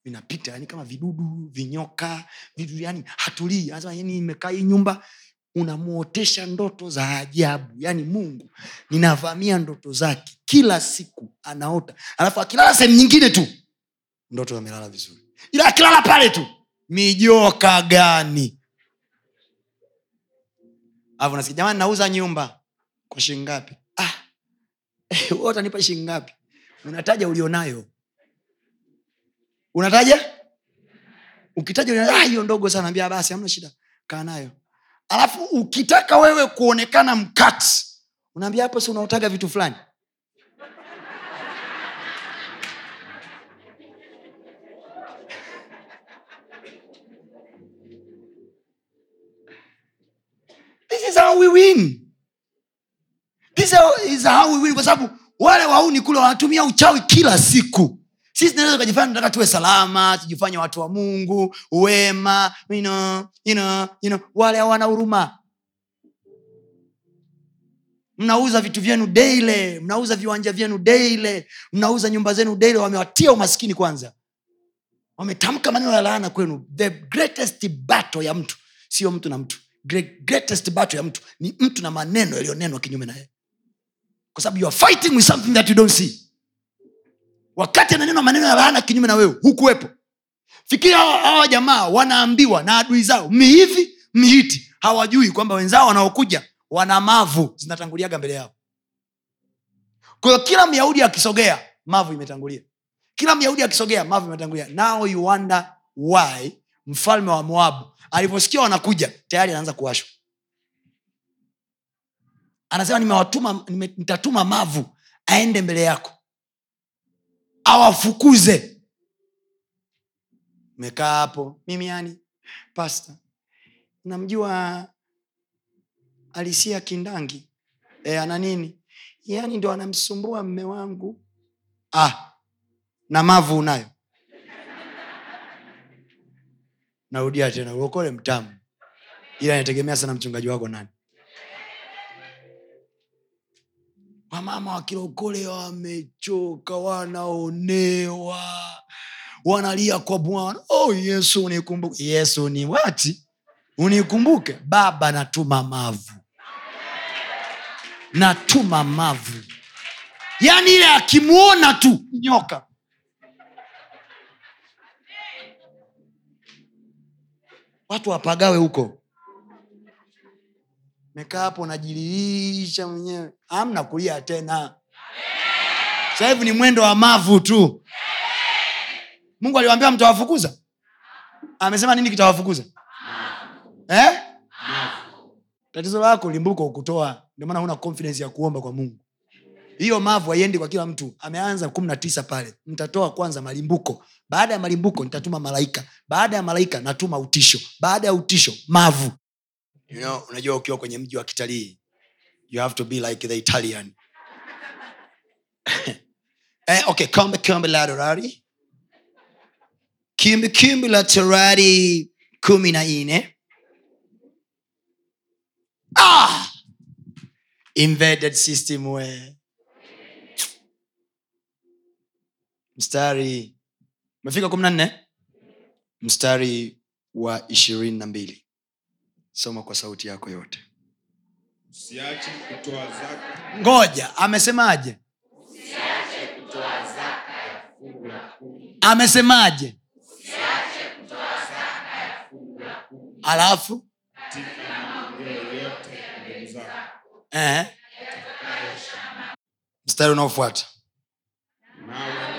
Vinapita yani kama vidudu vinyoka vitu yani hatulii. Anasema yani imekaa hii nyumba unamuotesha ndoto za ajabu. Yani mungu ninavamia ndoto zake. Kila siku anaota. Alafu akilala sehemu nyingine tu ndoto amelala vizuri. Ila akilala pale tu mijoka gani? Nasikia jamani nauza nyumba. Kwa shilingi ngapi? Ah, wewe utanipa shilingi ngapi? Unataja ulionayo. Unataja? Ukitaja "Ah, hiyo ndogo sana. Ambia basi hamna shida kaa nayo. Alafu ukitaka wewe kuonekana mkati unaambia hapo si unaotaga vitu fulani this is we win. This is how we win kwa sababu wale wauni kule wanatumia uchawi kila siku. Sisi tunaweza tukajifanya tunataka tuwe salama tujifanye watu wa mungu wema you know, you know, you know. wale hawana huruma. Mnauza vitu vyenu deile mnauza viwanja vyenu deile mnauza nyumba zenu deile wamewatia umaskini kwanza. Wametamka maneno ya laana kwenu. The greatest battle ya mtu sio mtu na mtu greatest battle ya mtu ni mtu na maneno yaliyonenwa kinyume naye kwa sababu you are fighting with something that you don't see. Wakati ananenwa maneno ya laana kinyume na wewe hukuwepo. Fikiria hawa jamaa wanaambiwa na adui zao mihivi mihiti hawajui kwamba wenzao wanaokuja wana mavu zinatanguliaga mbele yao. Kwahiyo kila myahudi akisogea mavu imetangulia. Kila myahudi akisogea mavu imetangulia. Now you wonder why mfalme wa moabu alivyosikia wanakuja tayari anaanza kuwashwa. Anasema nimewatuma nime, nitatuma mavu aende mbele yako. Awafukuze. Mekaa hapo mimi yani pasta namjua alisia kindangi. E, ana nini? Yani ndo anamsumbua mme wangu. Ah, na mavu unayo narudia tena uokole mtamu. Ila anategemea sana mchungaji wako nani. Wamama wakilokole wamechoka wanaonewa wanalia kwa bwana. Oh yesu unikumbuke. Yesu ni wati unikumbuke? Baba natuma mavu. Natuma mavu. Yaani ile akimwona tu nyoka watu wapagawe huko. Mekaa hapo najililisha mwenyewe. Amna kulia tena. Sasa hivi ni mwendo wa mavu tu. Mungu aliwambia mtawafukuza? Amesema nini kitawafukuza? Eh? tatizo lako limbuko ukutoa. Ndio maana huna confidence ya kuomba kwa mungu hiyo mavu haiendi kwa kila mtu. Ameanza kumi na tisa pale. Ntatoa kwanza malimbuko. Baada ya malimbuko nitatuma malaika. Baada ya malaika natuma utisho. Baada ya utisho mavu. You know, unajua ukiwa kwenye mji wa kitalii you have to be like the italian. Eh, okay kombe kombe la dorari kimbi la torari kumi na nne. Ah! invaded system we mstari umefika kumi na nne? Mstari wa ishirini na mbili. Soma kwa sauti yako yote. Usiache kutoa zaka ngoja amesemaje? Kutoa zaka ya fungu la kumi. Amesemaje? Alafu? Katika maongeo yote ya mbegu zako. Eh. mstari unaofuata. Nawe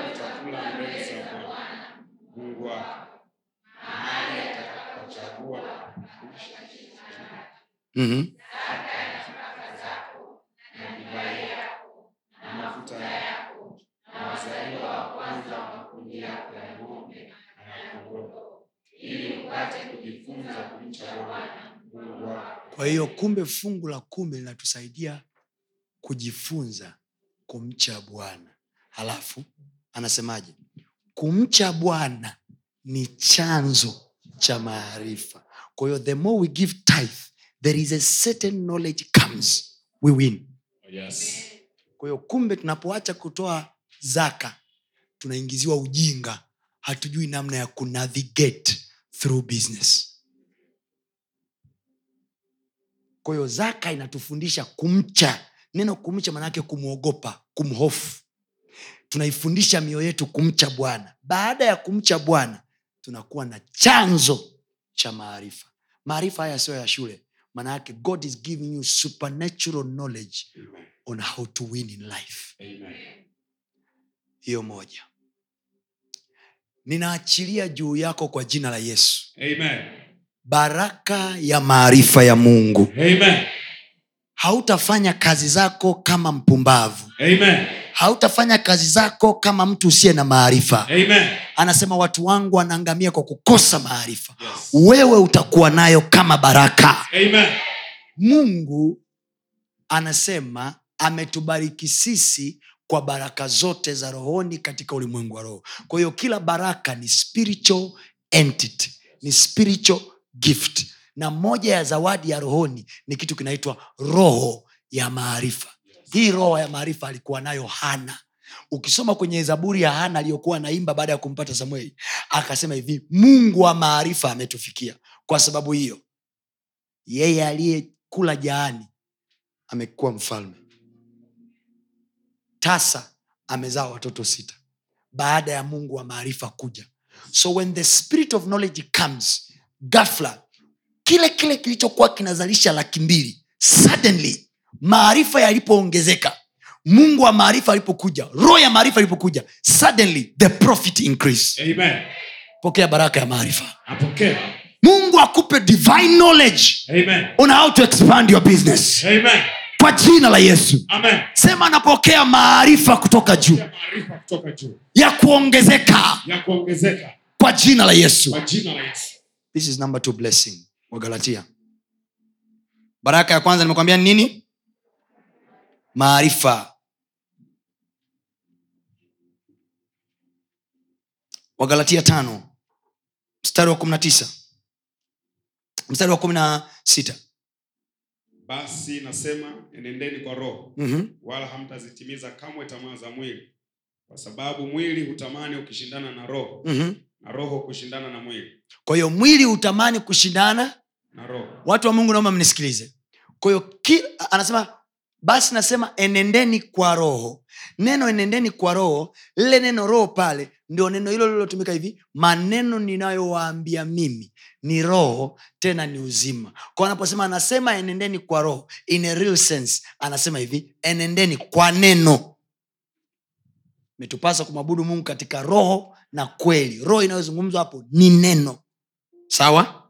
wako kwa hiyo kumbe fungu la kumi linatusaidia kujifunza kumcha bwana. Halafu anasemaje? Kumcha bwana ni chanzo cha maarifa. Kwa hiyo the more we give tithe there is a certain knowledge comes we win. Yes. kwa hiyo kumbe tunapoacha kutoa zaka tunaingiziwa ujinga. Hatujui namna ya kunavigate through business. Kwa hiyo zaka inatufundisha kumcha. Neno kumcha manaake kumwogopa kumhofu. Tunaifundisha mioyo yetu kumcha bwana. Baada ya kumcha bwana tunakuwa na chanzo cha maarifa. Maarifa haya siyo ya shule manaake god is giving you supernatural knowledge Amen. on how to win in life Amen. hiyo moja ninaachilia juu yako kwa jina la yesu Amen. baraka ya maarifa ya mungu Amen. hautafanya kazi zako kama mpumbavu Amen. Hautafanya kazi zako kama mtu usiye na maarifa. Anasema watu wangu wanaangamia kwa kukosa maarifa. Yes. wewe utakuwa nayo kama baraka. Amen. mungu anasema ametubariki sisi kwa baraka zote za rohoni katika ulimwengu wa roho. Kwa hiyo kila baraka ni spiritual entity ni spiritual gift. Na moja ya zawadi ya rohoni ni kitu kinaitwa roho ya maarifa hii roho ya maarifa alikuwa nayo hana. Ukisoma kwenye zaburi ya hana aliyokuwa anaimba baada ya kumpata samueli akasema hivi mungu wa maarifa ametufikia. Kwa sababu hiyo yeye aliyekula jaani amekuwa mfalme. Tasa amezaa watoto sita baada ya mungu wa maarifa kuja. So when the spirit of knowledge comes gafla kile kile kilichokuwa kinazalisha laki mbili suddenly maarifa yalipoongezeka mungu wa maarifa alipokuja roho ya maarifa alipokuja suddenly the profit increase. Amen. pokea baraka ya maarifa. Mungu akupe divine knowledge Amen. on how to expand your business. Amen. kwa jina la yesu. Amen. sema napokea maarifa kutoka juu. Ya kuongezeka. Kwa jina la yesu. Jina la Yesu. this is number two blessing. Wagalatia baraka ya kwanza nimekwambia nini maarifa. Wagalatia tano mstari wa kumi na tisa. Mstari wa kumi na sita. Basi nasema enendeni kwa roho mm-hmm. wala hamtazitimiza kamwe tamaa za mwili kwa sababu mwili hutamani ukishindana na roho Mm-hmm. na roho kushindana na mwili. Kwa hiyo mwili hutamani kushindana na roho. Watu wa mungu naomba mnisikilize. Kwa hiyo anasema basi nasema enendeni kwa roho. Neno enendeni kwa roho lile neno roho pale ndio neno hilo lilotumika hivi maneno ninayowaambia mimi ni roho tena ni uzima. Kwa anaposema anasema enendeni kwa roho in a real sense anasema hivi enendeni kwa neno. Metupasa kumwabudu mungu katika roho na kweli. Roho inayozungumzwa hapo ni neno. Sawa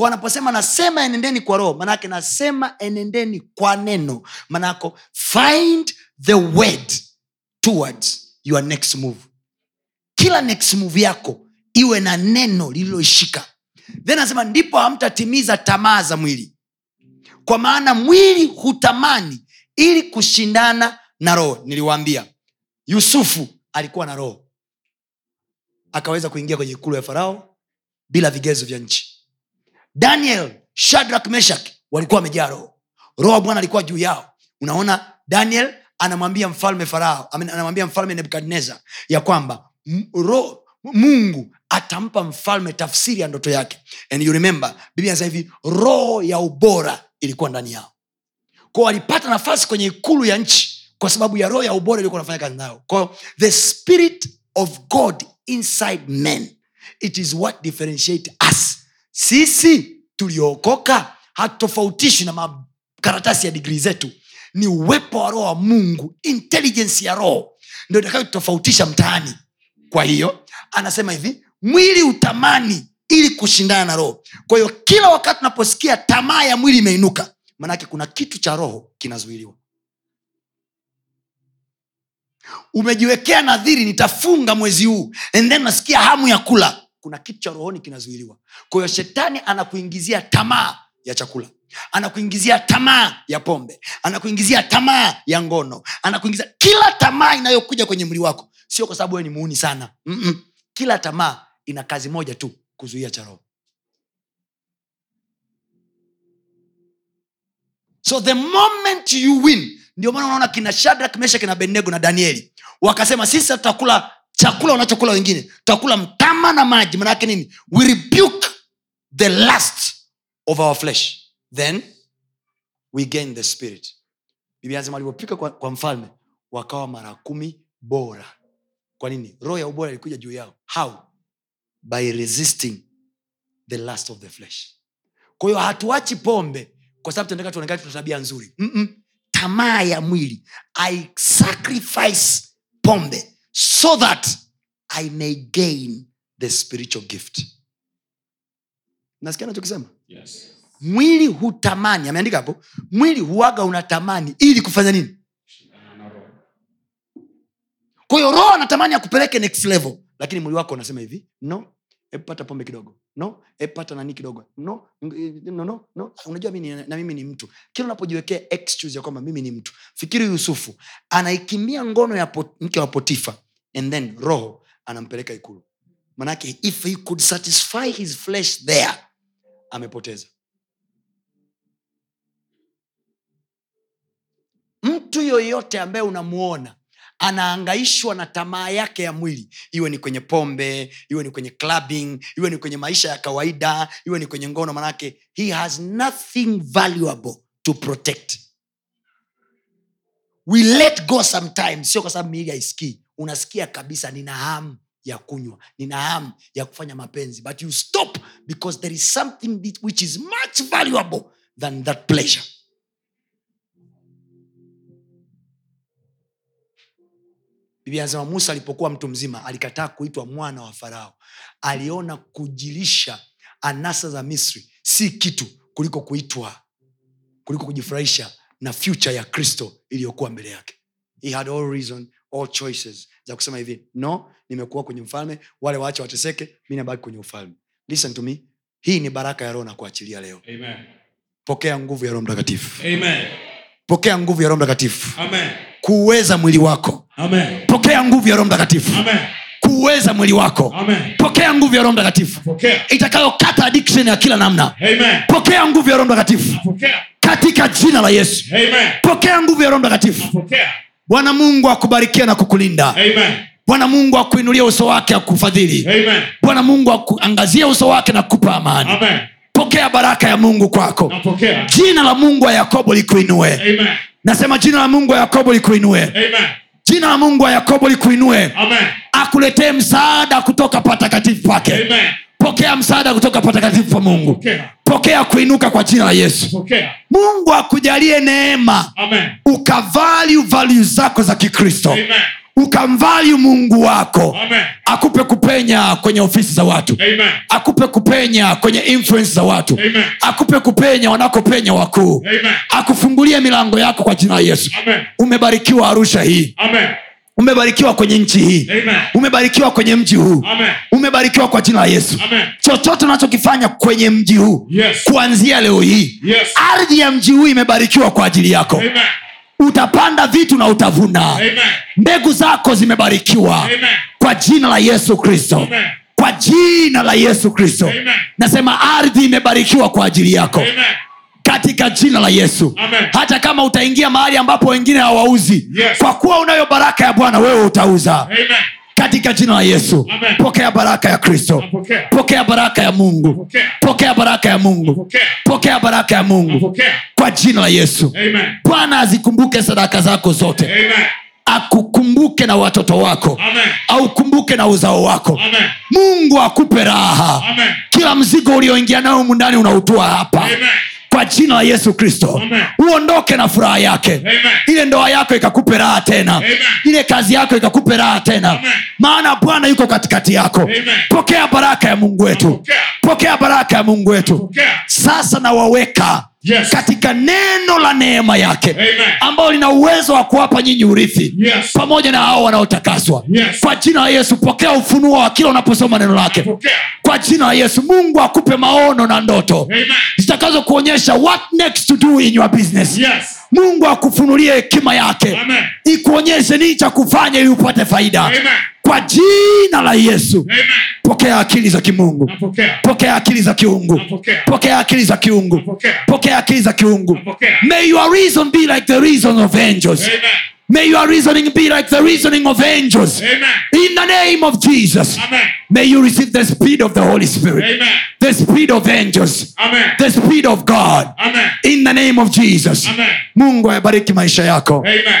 kwa anaposema nasema enendeni kwa roho manake nasema enendeni kwa neno. Manako find the word towards your next move. Kila next move yako iwe na neno lililoishika. Then anasema ndipo hamtatimiza tamaa za mwili. Kwa maana mwili hutamani ili kushindana na roho. Niliwaambia yusufu alikuwa na roho. Akaweza kuingia kwenye ikulu ya farao bila vigezo vya nchi daniel shadrak meshak walikuwa wamejaa roho. Roho wa bwana alikuwa juu yao. Unaona daniel anamwambia mfalme farao anamwambia mfalme nebukadnezar ya kwamba ro, mungu atampa mfalme tafsiri ya ndoto yake. And you remember biblia anasema hivi roho ya ubora ilikuwa ndani yao. Kwao walipata nafasi kwenye ikulu ya nchi kwa sababu ya roho ya ubora ilikuwa nafanya kazi nayo. Kwao the spirit of god inside men it is what differentiate us sisi tuliookoka hatutofautishi na makaratasi ya digrii zetu. Ni uwepo wa roho wa mungu intelligence ya roho ndio itakayotofautisha mtaani. Kwa hiyo anasema hivi mwili utamani ili kushindana na roho. Kwa hiyo kila wakati unaposikia tamaa ya mwili imeinuka manake kuna kitu cha roho kinazuiliwa. Umejiwekea nadhiri nitafunga mwezi huu and then nasikia hamu ya kula kuna kitu cha rohoni kinazuiliwa. Kwa shetani anakuingizia tamaa ya chakula. Anakuingizia tamaa ya pombe. Anakuingizia tamaa ya ngono. Anakuingizia kila tamaa inayokuja kwenye mwili wako. Sio kwa sababu ni muuni sana. Mm-mm. kila tamaa ina kazi moja tu kuzuia cha roho. So the moment you win ndio maana unaona kina shadrak meshak na benego na danieli wakasema sisi tutakula chakula unachokula wengine tutakula mtama na maji. Manake nini? We rebuke the last of our flesh. Then we gain the spirit. Biblia anasema kwa, kwa mfalme wakawa mara kumi bora. Kwa nini? Roho ya ubora ilikuja juu yao. How? By resisting the last of the flesh. Kwa hiyo hatuachi pombe kwa sababu tunataka tuonekane tuna tabia nzuri. Mm-mm. tamaa ya mwili. I sacrifice pombe so that i may gain the spiritual gift. Nasikia nachokisema Yes. mwili hutamani ameandika hapo mwili huaga unatamani ili kufanya nini? Kwahiyo roho anatamani akupeleke next level lakini mwili wako unasema hivi no hebu pata pombe kidogo no? Hebu pata nani kidogo. No? No, no, no. unajua mimi na mimi ni mtu. Kila unapojiwekea excuse ya kwamba mimi ni mtu. Fikiri yusufu anaikimbia ngono ya pot, mke wa potifa and then roho anampeleka ikulu. Manake if he could satisfy his flesh there amepoteza. Mtu yoyote ambaye unamuona anaangaishwa na tamaa yake ya mwili. Iwe ni kwenye pombe iwe ni kwenye clubbing iwe ni kwenye maisha ya kawaida iwe ni kwenye ngono manake he has nothing valuable to protect. We let go sometimes sio kwa sababu miili haisikii. Unasikia kabisa nina hamu ya kunywa nina hamu ya kufanya mapenzi but you stop because there is something which is much valuable than that pleasure biblia anasema musa alipokuwa mtu mzima alikataa kuitwa mwana wa farao. Aliona kujilisha anasa za misri si kitu kuliko kuitwa kuliko kujifurahisha na future ya kristo iliyokuwa mbele yake. He had all reason all choices. Za kusema hivi no nimekuwa kwenye mfalme wale waache wateseke mi nabaki kwenye ufalme. Listen to me hii ni baraka ya roho na kuachilia leo. Amen. pokea nguvu ya roho mtakatifu. Pokea nguvu ya roho mtakatifu. Amen. Kuuweza mwili wako. Amen. pokea nguvu ya roho mtakatifu. Amen. kuuweza mwili wako. Amen. pokea nguvu ya roho mtakatifu. Itakayokata addiction ya kila namna. Amen. pokea nguvu ya roho mtakatifu. Katika jina la yesu. Amen. pokea nguvu ya roho mtakatifu. Bwana mungu akubarikia na kukulinda. Amen. bwana mungu akuinulia uso wake akufadhili. Bwana mungu akuangazie uso wake na kupa amani. Amen. pokea baraka ya mungu kwako. Jina la mungu wa yakobo likuinue. Amen. Nasema jina la mungu wa yakobo likuinue Amen. jina la mungu wa yakobo likuinue akuletee msaada kutoka patakatifu pake Amen. pokea msaada kutoka patakatifu pa mungu Pokea. pokea kuinuka kwa jina la yesu Pokea. mungu akujalie neema ukavali value zako za kikristo Amen. Ukamvalyu mungu wako Amen. akupe kupenya kwenye ofisi za watu Amen. akupe kupenya kwenye influence za watu Amen. akupe kupenya wanakopenya wakuu akufungulie milango yako kwa jina la yesu Amen. umebarikiwa arusha hii Amen. umebarikiwa kwenye nchi hii Amen. umebarikiwa kwenye mji huu Amen. umebarikiwa kwa jina la yesu chochote unachokifanya kwenye mji huu Yes. kuanzia leo hii Yes. ardhi ya mji huu imebarikiwa kwa ajili yako Amen. Utapanda vitu na utavuna Amen. mbegu zako zimebarikiwa Amen. kwa jina la yesu kristo kwa jina la yesu kristo nasema ardhi imebarikiwa kwa ajili yako Amen. katika jina la yesu Amen. hata kama utaingia mahali ambapo wengine hawauzi Yes. kwa kuwa unayo baraka ya bwana wewe utauza Amen. Katika jina la yesu. Amen. pokea baraka ya kristo. Pokea baraka ya mungu. Pokea baraka ya mungu. Pokea baraka ya mungu. Kwa jina la yesu. Bwana azikumbuke sadaka zako zote. Amen. akukumbuke na watoto wako. Aukumbuke na uzao wako. Amen. mungu akupe raha. Amen. kila mzigo ulioingia nayo mundani unautua hapa. Amen. Kwa jina la yesu kristo. Uondoke na furaha yake. Amen. ile ndoa yako ikakupe raha tena. Amen. ile kazi yako ikakupe raha tena. Amen. maana bwana yuko katikati yako. Amen. pokea baraka ya mungu wetu. Pokea. Baraka ya mungu wetu. Sasa nawaweka Yes. katika neno la neema yake ambayo ambalo lina uwezo wa kuwapa nyinyi urithi Yes. pamoja na hao wanaotakaswa Yes. kwa jina la yesu pokea ufunuo wa kila unaposoma neno lake pokea. kwa jina la yesu mungu akupe maono na ndoto zitakazo kuonyesha what next to do in your business Yes. Mungu akufunulie hekima yake Amen. ikuonyeshe nini cha kufanya ili upate faida Amen. kwa jina la yesu Amen. pokea akili za kimungu Napokea. pokea akili za kiungu Napokea. pokea akili za kiungu Napokea. pokea akili za kiungu Napokea. may your reason be like the reason of angels Amen. May your reasoning be like the reasoning of angels Amen. in the name of jesus Amen. may you receive the speed of the holy spirit Amen. the speed of angels Amen. the speed of god Amen. in the name of jesus Amen. mungu ayabariki maisha yako Amen.